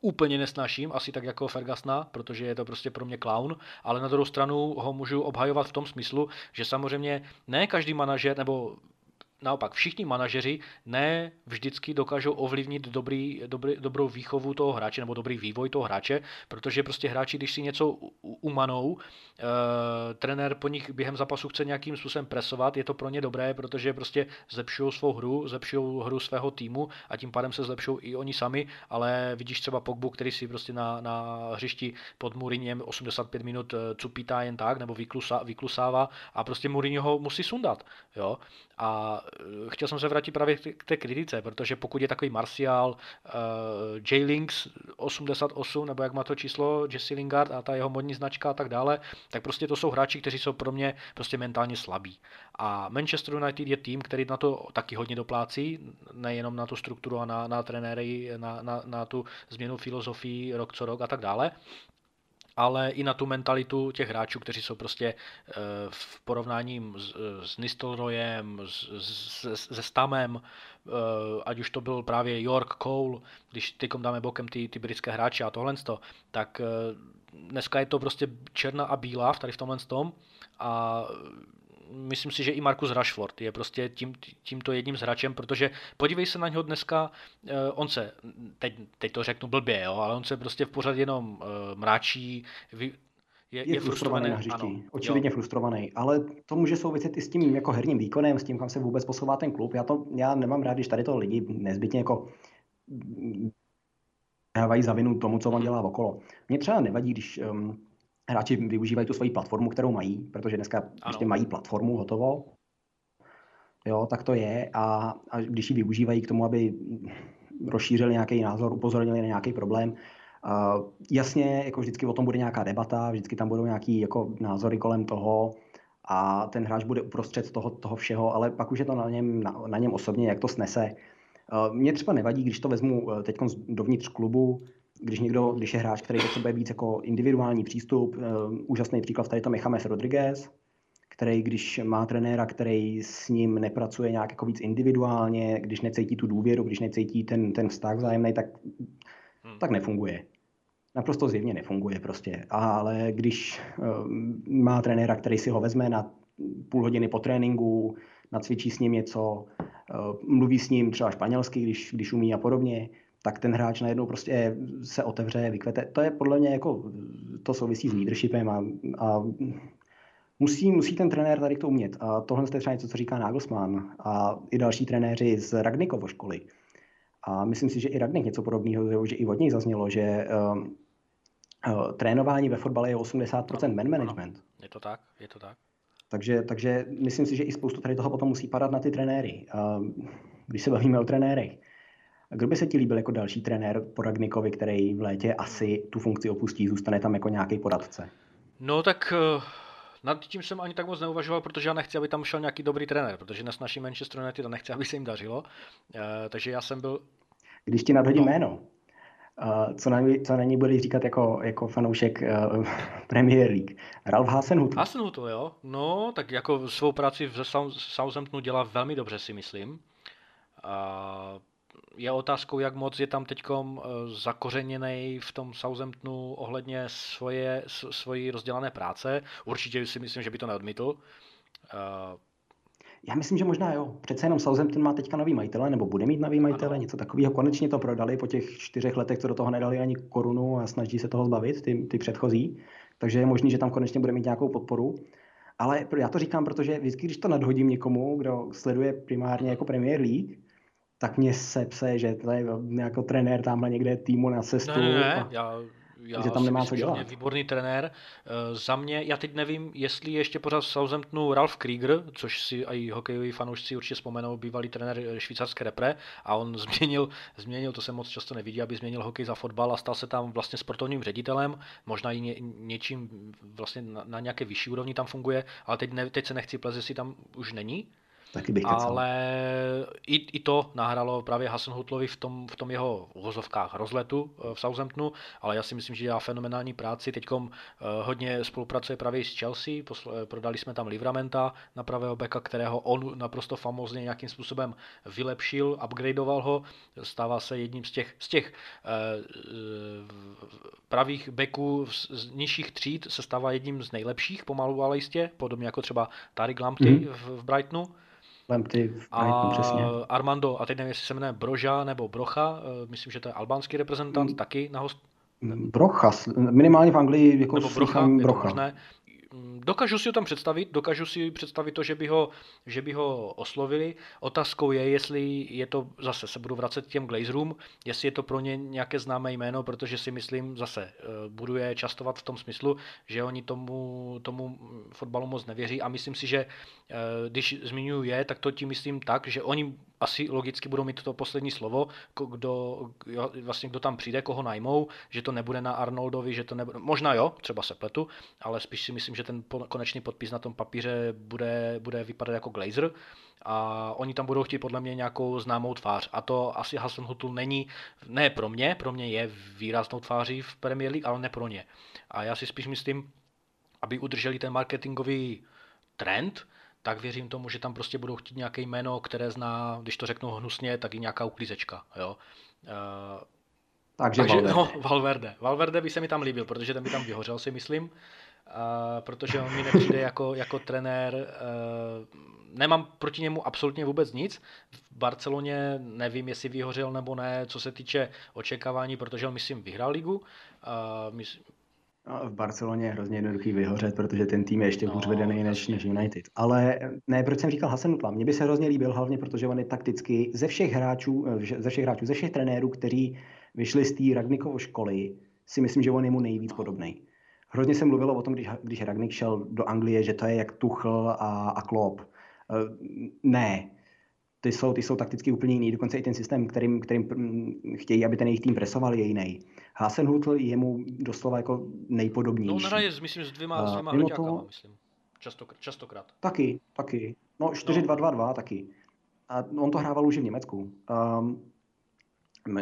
úplně nesnaším, asi tak jako Fergasna, protože je to prostě pro mě clown, ale na druhou stranu ho můžu obhajovat v tom smyslu, že samozřejmě ne každý manažer, nebo naopak všichni manažeři ne vždycky dokážou ovlivnit dobrý, dobrý, dobrou výchovu toho hráče nebo dobrý vývoj toho hráče, protože prostě hráči, když si něco umanou, e, trenér po nich během zápasu chce nějakým způsobem presovat, je to pro ně dobré, protože prostě zlepšují svou hru, zlepšují hru svého týmu a tím pádem se zlepšují i oni sami, ale vidíš třeba Pogbu, který si prostě na, na hřišti pod Mourinhem 85 minut eh, cupítá jen tak, nebo vyklusa, vyklusává a prostě Mourinho ho musí sundat. Jo? A eh, chtěl jsem se vrátit právě k té kritice, protože pokud je takový Martial, uh, J-Links 88, nebo jak má to číslo, Jesse Lingard a ta jeho modní značka a tak dále, tak prostě to jsou hráči, kteří jsou pro mě prostě mentálně slabí. A Manchester United je tým, který na to taky hodně doplácí, nejenom na tu strukturu a na, na trenéry, na, na, na tu změnu filozofii rok co rok a tak dále, ale i na tu mentalitu těch hráčů, kteří jsou prostě eh, v porovnání s, s Nistelrojem, se Stamem, eh, ať už to byl právě York Cole, když tykom dáme bokem ty, ty britské hráče a tohle, tak eh, dneska je to prostě černá a bílá tady v tomhle tom a myslím si, že i Markus Rashford je prostě tím, tímto jedním z hráčem, protože podívej se na něho dneska, eh, on se, teď, teď to řeknu blbě, jo, ale on se prostě v pořád jenom eh, mráčí, je, je, je frustrovaný na hřišti, ano, očividně jo. frustrovaný, ale to může souviset i s tím jako herním výkonem, s tím, kam se vůbec posouvá ten klub. Já, to, já nemám rád, když tady to lidi nezbytně jako dávají za vinu tomu, co on dělá okolo. Mně třeba nevadí, když um, hráči využívají tu svoji platformu, kterou mají, protože dneska ano. prostě mají platformu hotovo. Jo, tak to je a, a když ji využívají k tomu, aby rozšířili nějaký názor, upozornili na nějaký problém, Uh, jasně, jako vždycky o tom bude nějaká debata, vždycky tam budou nějaký jako názory kolem toho a ten hráč bude uprostřed toho, toho všeho, ale pak už je to na něm, na, na něm osobně, jak to snese. Uh, mně třeba nevadí, když to vezmu uh, teď dovnitř klubu, když někdo, když je hráč, který potřebuje víc jako individuální přístup, uh, úžasný příklad tady to Mechames Rodriguez, který, když má trenéra, který s ním nepracuje nějak jako víc individuálně, když necítí tu důvěru, když necítí ten, ten vztah vzájemný, tak, hmm. tak nefunguje. Naprosto zjevně nefunguje prostě. Ale když uh, má trenéra, který si ho vezme na půl hodiny po tréninku, nacvičí s ním něco, uh, mluví s ním třeba španělsky, když, když umí a podobně, tak ten hráč najednou prostě se otevře, vykvete. To je podle mě jako, to souvisí s leadershipem a, a musí, musí ten trenér tady to umět. A tohle je třeba něco, co říká Nagelsmann a i další trenéři z Ragnikovo školy. A myslím si, že i Ragnik něco podobného, že i od něj zaznělo, že uh, uh, trénování ve fotbale je 80% man management. Je to tak, je to tak. Takže, takže myslím si, že i spoustu tady toho potom musí padat na ty trenéry. Uh, když se bavíme o trenérech, kdo by se ti líbil jako další trenér po Ragnikovi, který v létě asi tu funkci opustí, zůstane tam jako nějaký poradce? No tak uh, nad tím jsem ani tak moc neuvažoval, protože já nechci, aby tam šel nějaký dobrý trenér, protože dnes naší Manchester United to nechci, aby se jim dařilo. Uh, takže já jsem byl... Když ti nadhodím no. jméno, Uh, co, na, co na ní bude říkat jako, jako fanoušek uh, Premier League. Ralf Hasenhut. Hasenhut, jo. No, tak jako svou práci v Southamptonu dělá velmi dobře, si myslím. Uh, je otázkou, jak moc je tam teď eh, zakořeněný v tom Southamptonu ohledně svoje, svojí rozdělané práce. Určitě si myslím, že by to neodmítl. Uh, já myslím, že možná jo. Přece jenom Southampton má teďka nový majitele, nebo bude mít nový majitele, ano. něco takového. Konečně to prodali po těch čtyřech letech, co do toho nedali ani korunu a snaží se toho zbavit, ty, ty předchozí. Takže je možný, že tam konečně bude mít nějakou podporu. Ale já to říkám, protože vždycky, když to nadhodím někomu, kdo sleduje primárně jako Premier League, tak mě sepse, že to je jako trenér tamhle někde týmu na cestu. Ne, ne, ne. Já, já že tam nemá co dělat. Výborný trenér. Uh, za mě, já teď nevím, jestli ještě pořád v Southamptonu Ralf Krieger, což si i hokejoví fanoušci určitě vzpomenou, bývalý trenér švýcarské repre a on změnil, změnil, to se moc často nevidí, aby změnil hokej za fotbal a stal se tam vlastně sportovním ředitelem, možná i ně, něčím vlastně na, na nějaké vyšší úrovni tam funguje, ale teď, ne, teď se nechci plést, jestli tam už není, Taky bych Ale i, i to nahralo právě Hasenhutlovi v tom, v tom jeho uvozovkách rozletu eh, v Southamptonu, ale já si myslím, že dělá fenomenální práci. Teď eh, hodně spolupracuje právě s Chelsea, eh, prodali jsme tam Livramenta na pravého beka, kterého on naprosto famózně nějakým způsobem vylepšil, upgradeoval ho, stává se jedním z těch, z těch pravých beků z nižších tříd, se stává jedním z nejlepších pomalu, ale jistě, podobně jako třeba Tarik Lamptey mm. v, v Brightonu. V Brightonu, přesně. Armando, a teď nevím, jestli se jmenuje Broža nebo Brocha, eh, myslím, že to je albánský reprezentant, mm. taky na host... Brocha, minimálně v Anglii jako nebo Brocha, Brocha. Možné. Mm, dokážu si ho tam představit, dokážu si představit to, že by ho, že by ho oslovili. Otázkou je, jestli je to, zase se budu vracet k těm Glazerům, jestli je to pro ně nějaké známé jméno, protože si myslím, zase eh, budu je častovat v tom smyslu, že oni tomu, tomu fotbalu moc nevěří a myslím si, že eh, když zmiňuji je, tak to tím myslím tak, že oni asi logicky budou mít to poslední slovo, kdo, vlastně kdo tam přijde, koho najmou, že to nebude na Arnoldovi, že to nebude, možná jo, třeba se pletu, ale spíš si myslím, že ten konečný podpis na tom papíře bude, bude vypadat jako Glazer a oni tam budou chtít podle mě nějakou známou tvář. A to asi Hasenhutl není, ne pro mě, pro mě je výraznou tváří v Premier League, ale ne pro ně. A já si spíš myslím, aby udrželi ten marketingový trend, tak věřím tomu, že tam prostě budou chtít nějaké jméno, které zná, když to řeknu hnusně, tak i nějaká uklízečka. Jo? Uh, takže, takže Valverde. No, Valverde. Valverde by se mi tam líbil, protože ten by tam vyhořel, si myslím. Uh, protože on mi nepřijde jako, jako trenér. Uh, nemám proti němu absolutně vůbec nic. V Barceloně nevím, jestli vyhořel nebo ne, co se týče očekávání, protože on, myslím, vyhrál ligu. Uh, myslím, v Barceloně je hrozně jednoduchý vyhořet, protože ten tým je ještě no, hůř vedený než, než United. Ale ne, proč jsem říkal Hasenutla? Mně by se hrozně líbil, hlavně protože on je takticky ze všech hráčů, eh, ze všech hráčů, ze všech trenérů, kteří vyšli z té Ragnikovo školy, si myslím, že on je mu nejvíc podobný. Hrozně se mluvilo o tom, když, když Ragnik šel do Anglie, že to je jak Tuchl a, a Klopp. Eh, ne, ty jsou, ty jsou takticky úplně jiný. Dokonce i ten systém, kterým, kterým chtějí, aby ten jejich tým presoval, je jiný. Hasenhutl je mu doslova jako nejpodobnější. No, je, myslím, s dvěma, s dvěma uh, to... myslím. Častokrát, častokrát. Taky, taky. No, 4-2-2-2 no. taky. A on to hrával už v Německu. Um,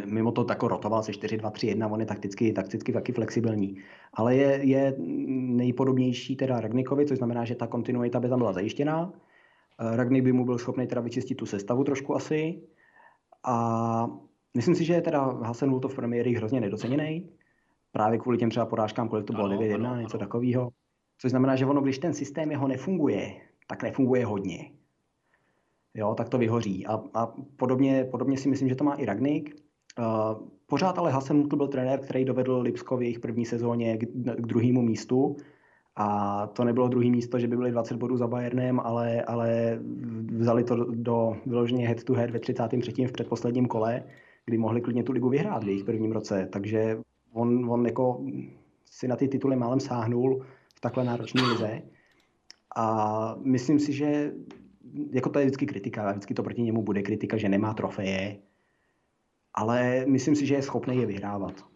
mimo to tako rotoval se 4-2-3-1, on je takticky, takticky taky flexibilní. Ale je, je nejpodobnější teda Ragnikovi, což znamená, že ta kontinuita by tam byla zajištěná Eh, Ragnik by mu byl schopný teda vyčistit tu sestavu trošku asi. A myslím si, že je teda Hasen to v premiéry hrozně nedoceněný. Právě kvůli těm třeba porážkám, kolik to bylo 9-1, něco takového. Což znamená, že ono, když ten systém jeho nefunguje, tak nefunguje hodně. Jo, tak to vyhoří. A, a podobně, podobně si myslím, že to má i Ragnik. Uh, pořád ale Hasen byl trenér, který dovedl Lipsko v jejich první sezóně k, k druhému místu a to nebylo druhý místo, že by byli 20 bodů za Bayernem, ale, ale vzali to do vyloženě head to head ve 33. v předposledním kole, kdy mohli klidně tu ligu vyhrát v jejich prvním roce. Takže on, on jako si na ty tituly málem sáhnul v takhle náročné lize. A myslím si, že jako to je vždycky kritika, vždycky to proti němu bude kritika, že nemá trofeje, ale myslím si, že je schopný je vyhrávat.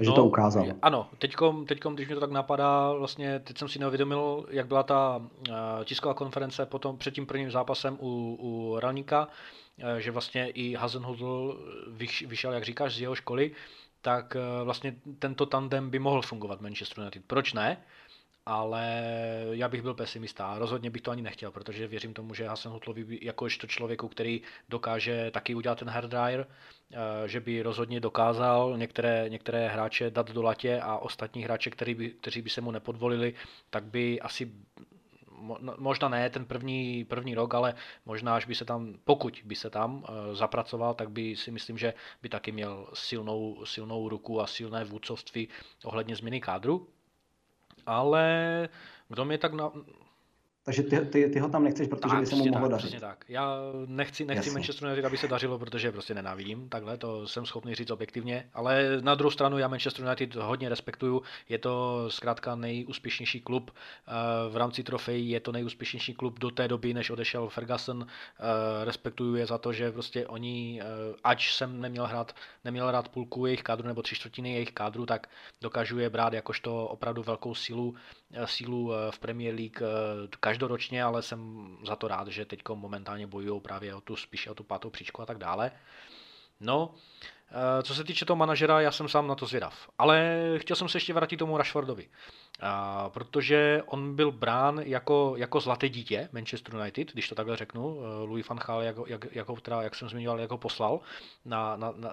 Takže no, to ukázal. Ano, teďkom, teďkom, když mi to tak napadá, vlastně teď jsem si neuvědomil, jak byla ta uh, tisková konference potom před tím prvním zápasem u, u Ralníka, uh, že vlastně i Hazenhudl vyš, vyšel, jak říkáš, z jeho školy, tak uh, vlastně tento tandem by mohl fungovat Manchester United. Proč ne? Ale já bych byl pesimista. Rozhodně bych to ani nechtěl, protože věřím tomu, že Hasan Hutlovi jakožto člověku, který dokáže taky udělat ten hairdryer, eh, že by rozhodně dokázal některé, některé hráče dát do latě a ostatní hráče, který by, kteří by se mu nepodvolili, tak by asi no, možná ne ten první, první rok, ale možná, až by se tam, pokud by se tam uh, zapracoval, tak by si myslím, že by taky měl silnou, silnou ruku a silné vůdcovství ohledně změny kádru ale kdo mě tak na, takže ty, ty, ty ho tam nechceš, protože tak, by se mu mohlo dařit. Přesně tak. Já nechci, nechci Manchester United, aby se dařilo, protože prostě nenávidím. Takhle to jsem schopný říct objektivně. Ale na druhou stranu já Manchester United hodně respektuju. Je to zkrátka nejúspěšnější klub eh, v rámci trofejí. Je to nejúspěšnější klub do té doby, než odešel Ferguson. Eh, respektuju je za to, že prostě oni, eh, ač jsem neměl hrát, neměl hrát půlku jejich kádru nebo tři čtvrtiny jejich kádru, tak dokážu je brát jakožto opravdu velkou sílu, sílu v Premier League každoročně, ale jsem za to rád, že teď momentálně bojují právě o tu spíše o tu pátou příčku a tak dále. No, Eh, co se týče toho manažera, já jsem sám na to zvědav. Ale chtěl jsem se ještě vrátit tomu Rashfordovi. Eh, protože on byl brán jako, jako zlaté dítě Manchester United, když to takhle řeknu. Eh, Louis van Gaal, jak, jak, jak, teda, jak jsem zmiňoval, jako poslal na, na, na,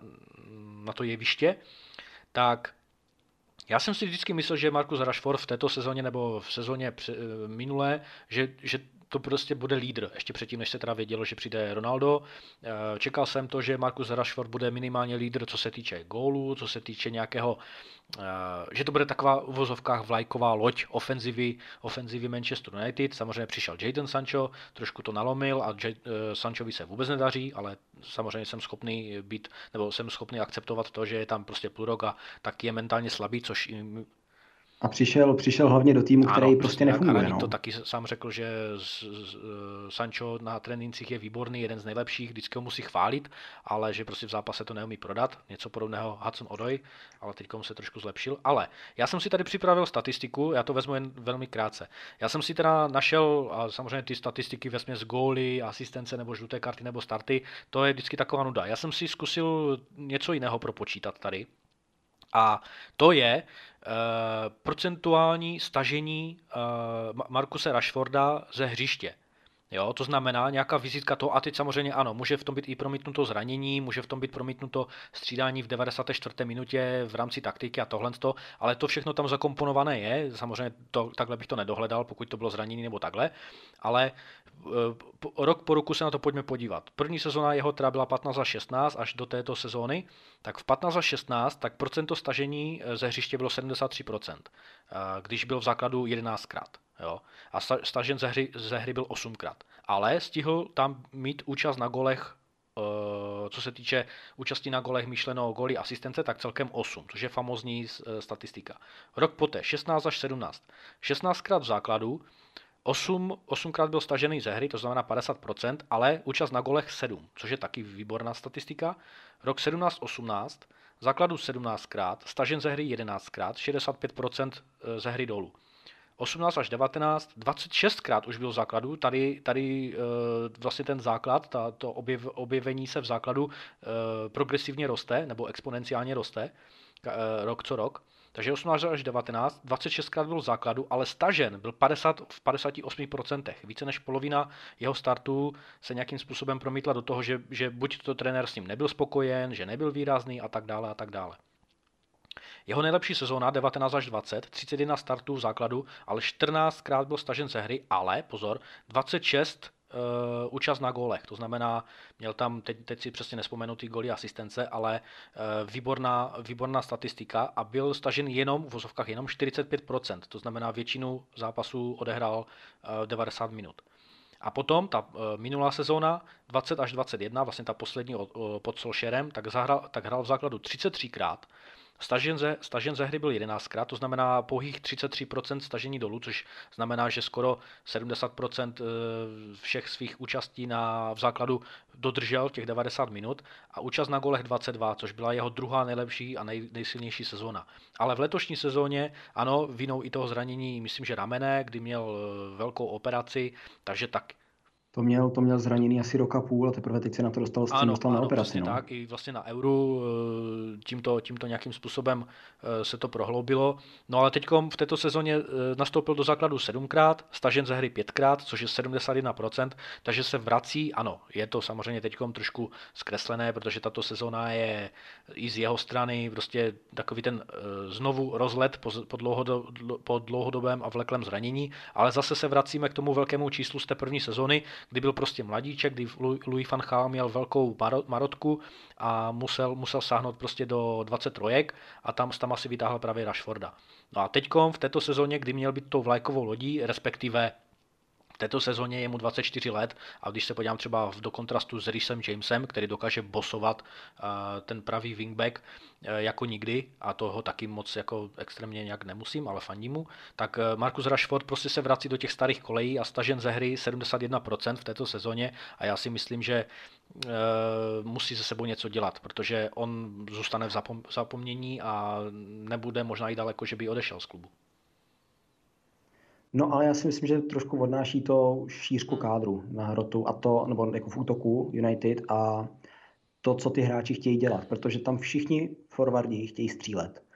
na to jeviště. Tak já jsem si vždycky myslel, že Markus Rashford v této sezóně nebo v sezóně minulé, že, že to prostě bude lídr, ještě předtím, než se teda vědělo, že přijde Ronaldo. Eh, čekal jsem to, že Marcus Rashford bude minimálně lídr, co se týče gólů, co se týče nějakého, eh, že to bude taková v vozovkách vlajková loď ofenzivy, ofenzivy Manchester United. Samozřejmě přišel Jadon Sancho, trošku to nalomil a eh, Sanchovi se vůbec nedaří, ale samozřejmě jsem schopný být, nebo jsem schopný akceptovat to, že je tam prostě půl rok a tak je mentálně slabý, což a přišel, přišel hlavně do týmu, který ano, prostě nefunguje. Tak, no. to taky sám řekl, že z, z, Sancho na trénincích je výborný, jeden z nejlepších, vždycky ho musí chválit, ale že prostě v zápase to neumí prodat. Něco podobného Hudson Odoj, ale teď se trošku zlepšil. Ale já jsem si tady připravil statistiku, já to vezmu jen velmi krátce. Já jsem si teda našel, a samozřejmě ty statistiky ve směs góly, asistence nebo žluté karty nebo starty, to je vždycky taková nuda. Já jsem si zkusil něco jiného propočítat tady. A to je, Eh, procentuální stažení uh, Markuse Rashforda ze hřiště. Jo, to znamená nějaká vizitka toho, a teď samozřejmě ano, může v tom být i promítnuto zranění, může v tom být promítnuto střídání v 94. minutě v rámci taktiky a tohle, ale to všechno tam zakomponované je, samozřejmě to, takhle bych to nedohledal, pokud to bylo zranění nebo takhle, ale e, rok po roku se na to pojďme podívat. První sezóna jeho teda byla 15 a 16 až do této sezóny, tak v 15 a 16 tak procento stažení e, ze hřiště bylo 73%, e, když byl v základu 11krát. Jo? A stažen ze hry, ze hry byl 8krát. Ale stihl tam mít účast na golech eh, co se týče účasti na golech myšleno goly asistence, tak celkem 8, což je famozní eh, statistika. Rok poté 16 až 17. 16krát v základu, 8, 8krát byl stažený ze hry, to znamená 50%, ale účast na golech 7, což je taky výborná statistika. Rok 17-18, základu 17krát, stažen ze hry 11krát, 65% ze hry dolů. 18 až 19, 26 krát už byl v základu. Tady, tady e, vlastně ten základ, ta, to objev, objevení se v základu e, progresivně roste, nebo exponenciálně roste e, rok co rok. Takže 18 až 19, 26 krát byl v základu, ale stažen byl 50, v 58%. Více než polovina jeho startů se nějakým způsobem promítla do toho, že, že buď to trenér s ním nebyl spokojen, že nebyl výrazný a tak dále a tak dále. Jeho nejlepší sezóna 19 až 20, 31 startů v základu, ale 14 krát byl stažen ze hry, ale pozor, 26 Uh, účast na gólech. To znamená, měl tam, teď, teď si přesně nespomenu ty góly asistence, ale uh, výborná, výborná statistika a byl stažen jenom v vozovkách jenom 45%. To znamená, většinu zápasů odehrál uh, 90 minut. A potom ta minulá sezóna 20 až 21, vlastně ta poslední pod Solšerem, tak, zahral, tak hrál v základu 33krát Stažen ze, stažen ze hry byl 11krát, to znamená pouhých 33% stažení dolů, což znamená, že skoro 70% eh, všech svých účastí na, v základu dodržel těch 90 minut a účast na golech 22, což byla jeho druhá nejlepší a nej, nejsilnější sezóna. Ale v letošní sezóně, ano, vinou i toho zranění, myslím, že ramene, kdy měl eh, velkou operaci, takže tak to měl, to měl zraněný asi roka půl a teprve teď se na to dostal, s tím ano, dostal ano, na operaci. no. tak, i vlastně na euru eh, tímto, tímto nějakým způsobem eh, se to prohloubilo. No ale teď v této sezóně eh, nastoupil do základu sedmkrát, stažen ze hry pětkrát, což je 71%, takže se vrací, ano, je to samozřejmě teď trošku zkreslené, protože tato sezóna je i z jeho strany prostě takový ten znovu rozlet po, po, dlouhodob, po dlouhodobém a vleklém zranění, ale zase se vracíme k tomu velkému číslu z té první sezóny, kdy byl prostě mladíček, kdy Louis van Gaal měl velkou marotku a musel, musel sáhnout prostě do 23 a tam, tam asi vytáhl právě Rashforda. No a teďkom v této sezóně, kdy měl být tou vlajkovou lodí, respektive v této sezóně je mu 24 let a když se podívám třeba do kontrastu s Rhysem Jamesem, který dokáže bosovat ten pravý wingback e, jako nikdy a toho taky moc jako extrémně nějak nemusím, ale fandím mu, tak e, Marcus Rashford prostě se vrací do těch starých kolejí a stažen ze hry 71% v této sezóně a já si myslím, že musí se sebou něco dělat, protože on zůstane v zapomnění a nebude možná i daleko, že by odešel z klubu. No ale já si myslím, že trošku odnáší to šířku hmm. kádru na hrotu a to, nebo jako v útoku United a to, co ty hráči chtějí dělat, protože tam všichni forwardi chtějí střílet.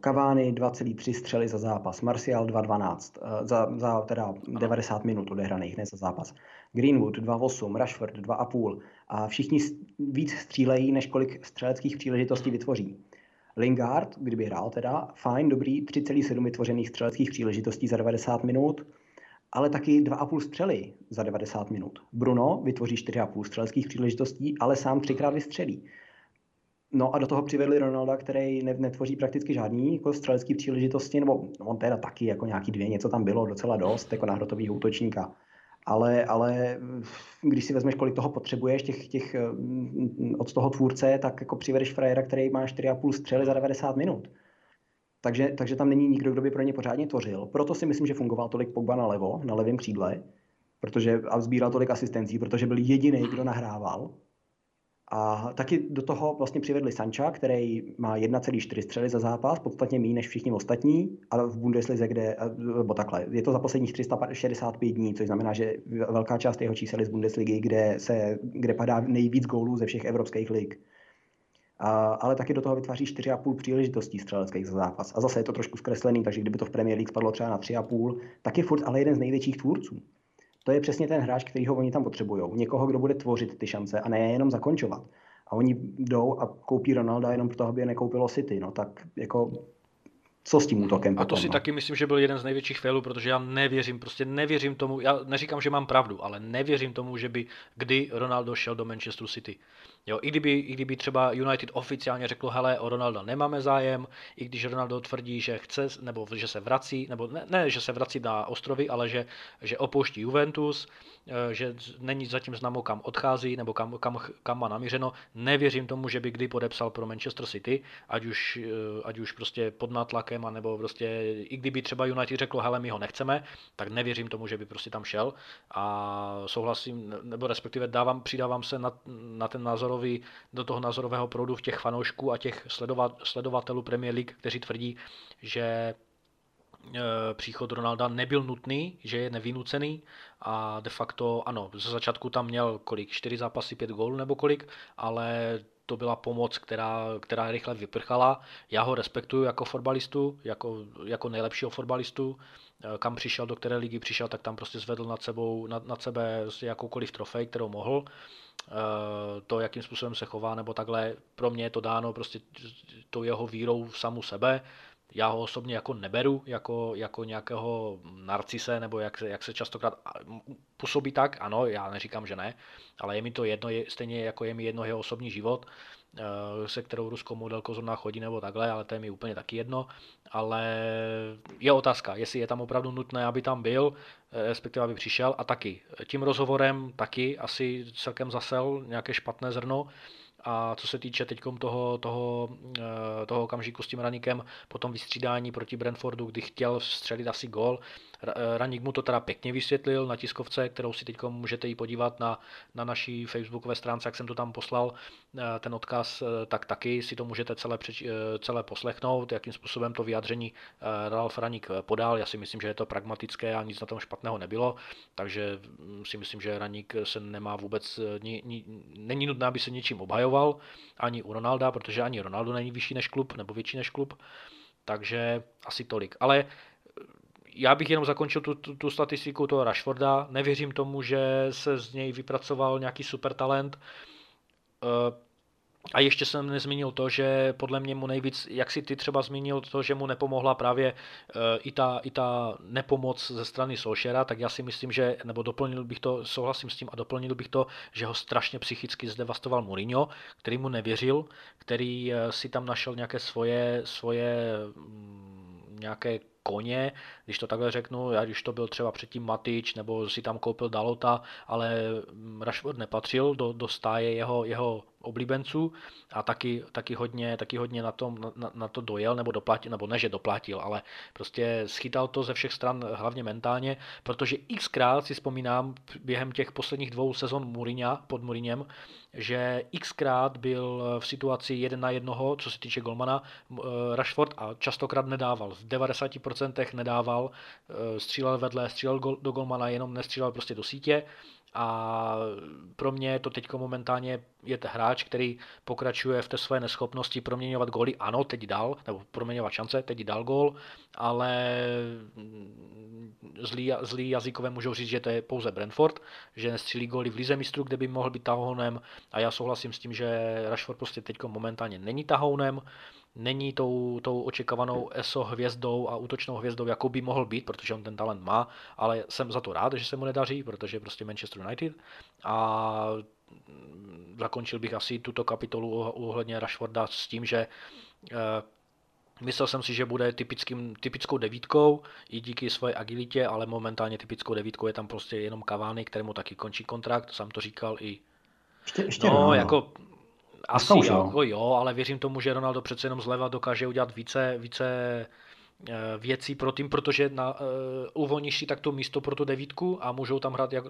Kavány 2,3 střely za zápas, Martial 2,12 eh, za, za teda 90 minut odehraných, ne za zápas. Greenwood 2,8, Rashford 2,5 a všichni víc střílejí, než kolik střeleckých příležitostí vytvoří. Lingard, kdyby hrál teda, fajn, dobrý, 3,7 vytvořených střeleckých příležitostí za 90 minut, ale taky 2,5 střely za 90 minut. Bruno vytvoří 4,5 střeleckých příležitostí, ale sám třikrát vystřelí. No a do toho přivedli Ronalda, který netvoří prakticky žádný jako střelecký příležitosti, nebo on teda taky jako nějaký dvě, něco tam bylo docela dost, jako hrotový útočníka. Ale, ale když si vezmeš, kolik toho potřebuješ, těch, těch, mm, od toho tvůrce, tak jako přivedeš frajera, který má 4,5 střely za 90 minut. Takže, takže tam není nikdo, kdo by pro ně pořádně tvořil. Proto si myslím, že fungoval tolik Pogba na levo, na levém křídle, protože a sbíral tolik asistencí, protože byl jediný, kdo nahrával a taky do toho vlastně přivedli Sancha, který má 1,4 střely za zápas, podstatně méně než všichni ostatní, ale v Bundeslize, kde, nebo takhle, je to za posledních 365 dní, což znamená, že velká část jeho čísel je z Bundesligy, kde, se, kde padá nejvíc gólů ze všech evropských lig. A, ale taky do toho vytváří 4,5 příležitostí střeleckých za zápas. A zase je to trošku zkreslený, takže kdyby to v Premier League spadlo třeba na 3,5, taky furt ale jeden z největších tvůrců to je přesně ten hráč, který ho oni tam potřebují. Někoho, kdo bude tvořit ty šance a ne jenom zakončovat. A oni jdou a koupí Ronalda jenom proto, aby je nekoupilo City. No tak jako co s tím útokem A to potom, si no? taky myslím, že byl jeden z největších failů, protože já nevěřím, prostě nevěřím tomu, já neříkám, že mám pravdu, ale nevěřím tomu, že by kdy Ronaldo šel do Manchesteru City. Jo, i kdyby, i kdyby třeba United oficiálně řeklo, hele, o Ronaldo nemáme zájem, i když Ronaldo tvrdí, že chce, nebo že se vrací, nebo ne, ne že se vrací na ostrovy, ale že, že opouští Juventus, eh, že není zatím známo, kam odchází, nebo kam, kam, kam má namířeno. Nevěřím tomu, že by kdy podepsal pro Manchester City, ať už, eh, ať už prostě pod nátlakem, nebo prostě, i kdyby třeba United řeklo, hele, my ho nechceme, tak nevěřím tomu, že by prostě tam šel. A souhlasím, nebo respektive dávám, přidávám se na, na ten názor názorový, do toho názorového proudu v těch fanoušků a těch sledovat, sledovatelů Premier League, kteří tvrdí, že e, příchod Ronalda nebyl nutný, že je nevynucený a de facto ano, ze začátku tam měl kolik, 4 zápasy, 5 gólů nebo kolik, ale to byla pomoc, která, která rychle vyprchala. Já ho respektuju jako fotbalistu, jako, jako nejlepšího fotbalistu. E, kam přišel, do které ligy přišel, tak tam prostě zvedl nad, sebou, nad, nad sebe jakoukoliv trofej, kterou mohl. Eh, to, jakým způsobem se chová, nebo takhle, pro mě je to dáno prostě tou jeho vírou v samu sebe. Já ho osobně jako neberu, jako, jako nějakého narcise, nebo jak, jak se častokrát působí tak, ano, já neříkám, že ne, ale je mi to jedno, je, stejně jako je mi jedno jeho osobní život, Eh, se kterou ruskou modelkou zrovna chodí nebo takhle, ale to je mi úplně taky jedno. Ale je otázka, jestli je tam opravdu nutné, aby tam byl, eh, respektive aby přišel a taky. Tím rozhovorem taky asi celkem zasel nějaké špatné zrno, a co se týče teď toho, toho, eh, toho okamžiku s tím Ranikem, potom vystřídání proti Brentfordu, kdy chtěl střelit asi gol, Raník mu to teda pěkně vysvětlil na tiskovce, kterou si teď můžete jí podívat na, na naší facebookové stránce, jak jsem to tam poslal, eh, ten odkaz, eh, tak taky si to můžete celé, přeč, celé poslechnout, jakým způsobem to vyjádření Ralf Raník podal. Já si myslím, že je to pragmatické a nic na tom špatného nebylo, takže mm, si myslím, že Raník se nemá vůbec, ni, ni, není nutné, aby se něčím obhajoval, ani u Ronalda, protože ani Ronaldo není vyšší než klub, nebo větší než klub, takže asi tolik. Ale já bych jenom zakončil tu, tu, tu statistiku toho Rashforda. Nevěřím tomu, že se z něj vypracoval nějaký super talent. Eh, a ještě jsem nezmínil to, že podle mě mu nejvíc, jak si ty třeba zmínil to, že mu nepomohla právě eh, i ta, i ta nepomoc ze strany Solšera, tak já si myslím, že, nebo doplnil bych to, souhlasím s tím a doplnil bych to, že ho strašně psychicky zdevastoval Mourinho, který mu nevěřil, který eh, si tam našel nějaké svoje, svoje mm, nějaké koně, když to takhle řeknu, já když to byl třeba předtím Matič, nebo si tam koupil Dalota, ale Rashford nepatřil do, do stáje jeho, jeho oblíbenců a taky, taky, hodně, taky hodně na, tom, na, na to dojel nebo doplatil, nebo ne, že doplatil, ale prostě schytal to ze všech stran, hlavně mentálně, protože xkrát si vzpomínám během těch posledních dvou sezon Mourinha pod Mourinhem, že xkrát byl v situaci jeden na jednoho, co se týče golmana, eh, Rashford a častokrát nedával. V 90% nedával, eh, střílel vedle, střílel do golmana, jenom nestřílel prostě do sítě a pro mě to teď momentálně je ten hráč, který pokračuje v té své neschopnosti proměňovat góly. Ano, teď dal, nebo proměňovat šance, teď dal gól, ale zlý, zlý jazykové můžou říct, že to je pouze Brentford, že nestřílí góly v lize mistrů, kde by mohl být tahounem a já souhlasím s tím, že Rashford prostě teď momentálně není tahounem, není tou, tou očekávanou ESO hvězdou a útočnou hvězdou, jakou by mohl být, protože on ten talent má, ale jsem za to rád, že se mu nedaří, protože je prostě Manchester United. A zakončil bych asi tuto kapitolu ohledně Rashforda s tím, že eh, Myslel jsem si, že bude typickým, typickou devítkou i díky své agilitě, ale momentálně typickou devítkou je tam prostě jenom Cavani, kterému taky končí kontrakt, sám to říkal i ještě, ještě no, no, jako asi jako jo, ale věřím tomu, že Ronaldo přece jenom zleva dokáže udělat více, více eh, věcí pro tým, protože na, uh, uvolníš si takto místo pro tu devítku a můžou tam hrát jak...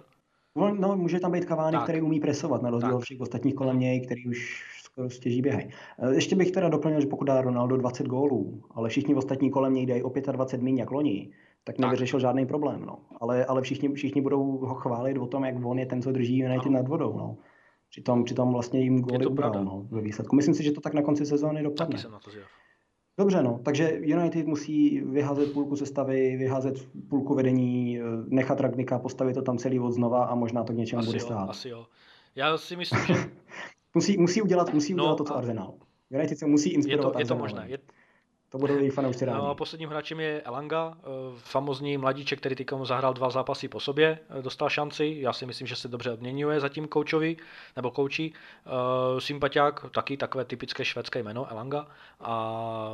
No, může tam být Cavani, který umí presovat, na rozdíl od všech ostatních kolem něj, který už skoro stěží běhají. Eh, ještě bych teda doplnil, že pokud dá Ronaldo 20 gólů, ale všichni ostatní kolem něj dají o 25 míň jak loni, tak nevyřešil žádný problém. No. Ale, ale všichni, všichni budou ho chválit o tom, jak on je ten, co drží United no. nad vodou. No. Přitom, přitom vlastně jim góly ubral no, ve výsledku. Myslím si, že to tak na konci sezóny dopadne. Taky jsem na to zvědav. Dobře, no, takže United musí vyházet půlku sestavy, vyházet půlku vedení, nechat Ragnika, postavit to tam celý od znova a možná to k něčemu asi bude jo, stát. Asi jo. Já si myslím, že... musí, musí udělat, musí no, udělat to, co a... Arsenal. United se musí inspirovat je to, je to možné. Je, to budou její fanoušci rádi. No, posledním hráčem je Elanga, eh, famozní mladíček, který teďka zahrál dva zápasy po sobě, eh, dostal šanci. Já si myslím, že se dobře odměňuje zatím koučovi, nebo kouči. Uh, sympatiák, taky takové typické švédské jméno, Elanga. A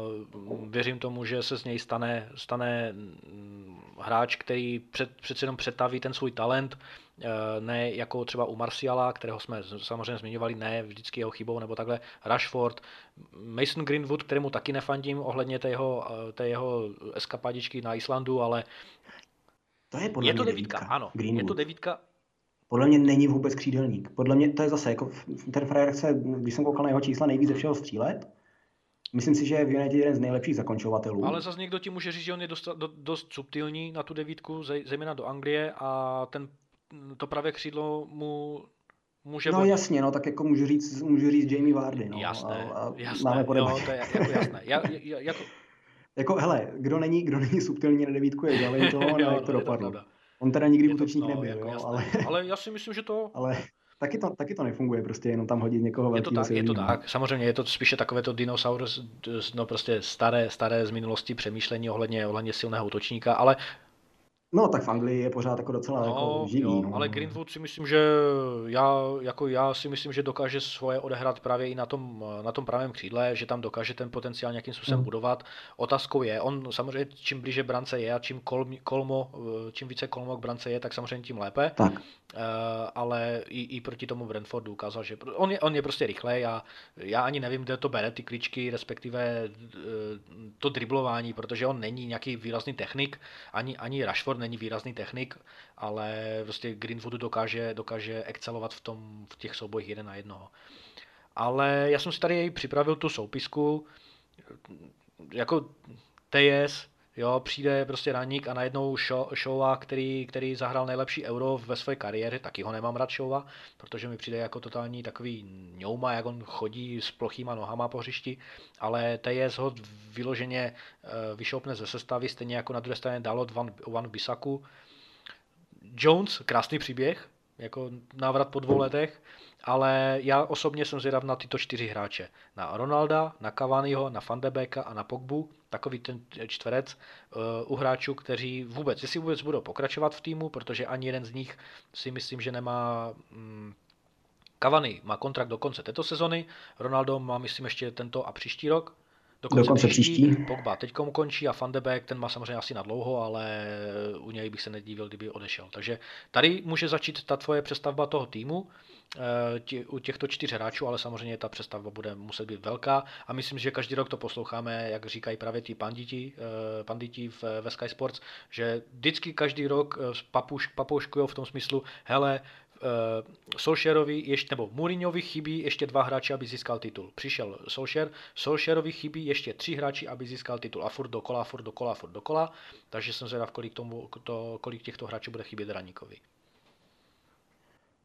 věřím tomu, že se z něj stane, stane mm, hráč, který před, přece jenom přetaví ten svůj talent, Eh, ne jako třeba u Marciala, kterého jsme samozřejmě zmiňovali, ne vždycky jeho chybou, nebo takhle Rashford, Mason Greenwood, kterému taky nefandím ohledně té jeho, eh, té jeho eskapadičky na Islandu, ale to je, podle je to devítka, ano, Greenwood. je to devítka, podle mě není vůbec křídelník. Podle mě to je zase, jako ten frajer chce, když jsem koukal na jeho čísla, nejvíc ze všeho střílet. Myslím si, že je v United jeden z nejlepších zakončovatelů. Ale zase někdo ti může říct, že on je dost, dost subtilní na tu devítku, zejména do Anglie a ten to pravé křídlo mu může... No jasně, no tak jako můžu říct, můžu říct Jamie Vardy, no. Jasné, a, a jasné, máme jo, to je jako jasné. Já, já, jako... jako, hele, kdo není, kdo není subtilní na devítku, je dělej to, jo, jak to dopadlo. To On teda nikdy útočník no, nebyl, jako jo, ale... ale já si myslím, že to... ale taky to, taky to nefunguje, prostě jenom tam hodit někoho je to tak, je to tak. Samozřejmě je to spíše takové to dinosaurus, no prostě staré, staré z minulosti přemýšlení ohledně, ohledně silného útočníka, ale No, tak v Anglii je pořád jako docela no, jako živý. Jo, no. Ale Greenwood si myslím, že já, jako já si myslím, že dokáže svoje odehrát právě i na tom, na tom pravém křídle, že tam dokáže ten potenciál nějakým způsobem hmm. budovat. Otázkou je, on samozřejmě čím blíže brance je a čím kolm, kolmo, čím více kolmo k brance je, tak samozřejmě tím lépe. Tak. Uh, ale i, i, proti tomu Brentfordu ukázal, že on je, on je prostě rychlej a já ani nevím, kde to bere, ty kličky, respektive uh, to driblování, protože on není nějaký výrazný technik, ani, ani Rashford není výrazný technik, ale prostě Greenwood dokáže, dokáže excelovat v, tom, v těch soubojích jeden na jednoho. Ale já jsem si tady připravil tu soupisku, jako TS, Jo, přijde prostě raník a najednou Showa, který, který zahrál nejlepší euro ve své kariéře, taky ho nemám rád Showa, protože mi přijde jako totální takový ňouma, jak on chodí s plochýma nohama po hřišti, ale TS ho vyloženě eh, vyšoupne ze sestavy, stejně jako na druhé straně dalo Van, Van Bisaku. Jones, krásný příběh, jako návrat po dvou letech, ale já osobně jsem zvědav na tyto čtyři hráče. Na Ronalda, na Cavaniho, na Fandebeka a na Pogbu, takový ten čtverec uh, u hráčů, kteří vůbec, jestli vůbec budou pokračovat v týmu, protože ani jeden z nich si myslím, že nemá um, Cavani má kontrakt do konce této sezony, Ronaldo má myslím ještě tento a příští rok, do konce, do konce příští. příští. Pogba teď končí a Van de Beek, ten má samozřejmě asi na dlouho, ale u něj bych se nedívil, kdyby odešel. Takže tady může začít ta tvoje přestavba toho týmu tě, u těchto čtyř hráčů, ale samozřejmě ta přestavba bude muset být velká a myslím, že každý rok to posloucháme, jak říkají právě ti panditi, panditi v, ve Sky Sports, že vždycky každý rok papuš, papouškují v tom smyslu, hele, Solskjaerovi ještě, nebo Mourinhovi chybí ještě dva hráči, aby získal titul. Přišel Solskjaer, Solskjaerovi chybí ještě tři hráči, aby získal titul. A furt dokola, furt dokola, furt dokola. Takže jsem zvědav, kolik, tomu, to, kolik těchto hráčů bude chybět Raníkovi.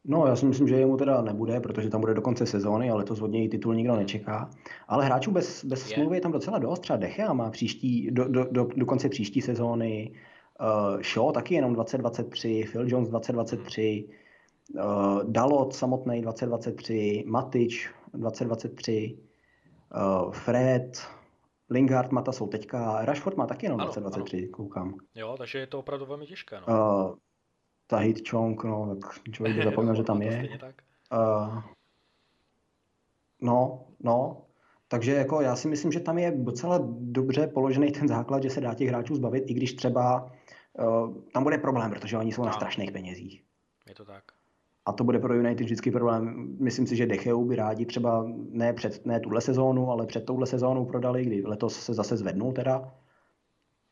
No, já si myslím, že jemu teda nebude, protože tam bude do konce sezóny, ale to z něj titul nikdo nečeká. Ale hráčů bez, bez smlouvy je tam docela dost. Třeba Dechea má příští, do, do, do, do konce příští sezóny. Uh, Shaw taky jenom 2023, Phil Jones 2023. Uh, Dalot samotný 2023, Matič 2023, uh, Fred, Lingard, Mata jsou teďka, Rashford má taky jenom ano, 2023, ano. koukám. Jo, takže je to opravdu velmi těžké. No. Uh, Tahit Chong, no, tak člověk by zapomněl, že tam je. Tak. Uh, no, no, takže jako já si myslím, že tam je docela dobře položený ten základ, že se dá těch hráčů zbavit, i když třeba uh, tam bude problém, protože oni jsou no. na strašných penězích. Je to tak. A to bude pro United vždycky problém. Myslím si, že Decheu by rádi třeba ne, před, ne tuhle sezónu, ale před touhle sezónou prodali, kdy letos se zase zvednul teda.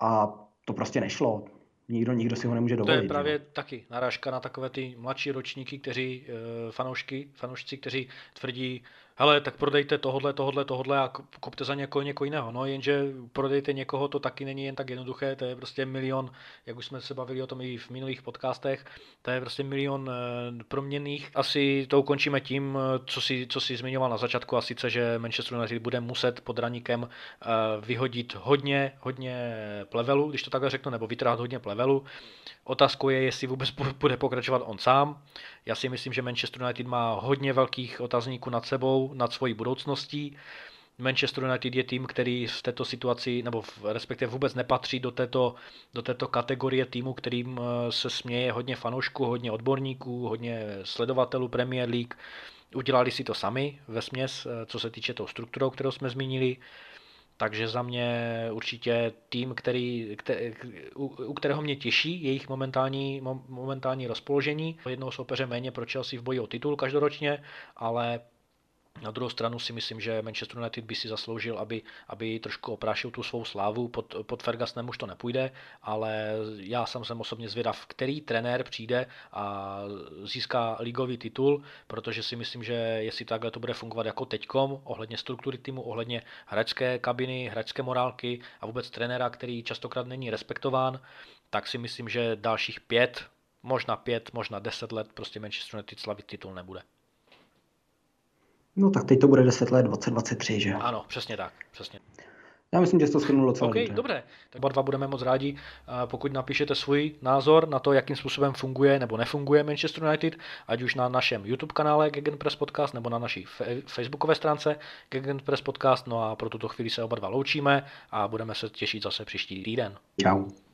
A to prostě nešlo. Nikdo, nikdo si ho nemůže dovolit. To je právě že? taky narážka na takové ty mladší ročníky, kteří, eh, fanoušky, fanoušci, kteří tvrdí, hele, tak prodejte tohodle, tohodle, tohodle a kupte za někoho někoho jiného. No, jenže prodejte někoho, to taky není jen tak jednoduché, to je prostě milion, jak už jsme se bavili o tom i v minulých podcastech, to je prostě milion eh, proměných. Asi to ukončíme tím, eh, co si, co si zmiňoval na začátku, a sice, že Manchester United bude muset pod raníkem eh, vyhodit hodně, hodně plevelu, když to takhle řeknu, nebo vytrhat hodně plevelu. Otázkou je, jestli vůbec bude pokračovat on sám. Já si myslím, že Manchester United má hodně velkých otazníků nad sebou, nad svojí budoucností. Manchester United je tým, který v této situaci, nebo v, respektive vůbec nepatří do této, do této kategorie týmu, kterým eh, se směje hodně fanoušků, hodně odborníků, hodně sledovatelů Premier League. Udělali si to sami ve směs, eh, co se týče toho strukturou, kterou jsme zmínili. Takže za mě určitě tým, který, který, u, u kterého mě těší jejich momentální, momentální rozpoložení. Jednoho soupeře méně pro Chelsea v boji o titul každoročně, ale na druhou stranu si myslím, že Manchester United by si zasloužil, aby, aby trošku oprášil tu svou slávu. Pod, pod Fergusonem už to nepůjde, ale já sám jsem osobně zvědav, který trenér přijde a získá ligový titul, protože si myslím, že jestli takhle to bude fungovat jako teďkom, ohledně struktury týmu, ohledně hračské kabiny, hračské morálky a vůbec trenéra, který častokrát není respektován, tak si myslím, že dalších pět, možná pět, možná deset let prostě Manchester United slavit titul nebude. No tak teď to bude 10 let, 2023, že? Ano, přesně tak, přesně. Já myslím, že jsi to schrnul docela okay, dobře. dobře. Tak oba dva budeme moc rádi, pokud napíšete svůj názor na to, jakým způsobem funguje nebo nefunguje Manchester United, ať už na našem YouTube kanále Gegenpress Podcast nebo na naší facebookové stránce Gegenpress Podcast. No a pro tuto chvíli se oba dva loučíme a budeme se těšit zase příští týden. Ciao.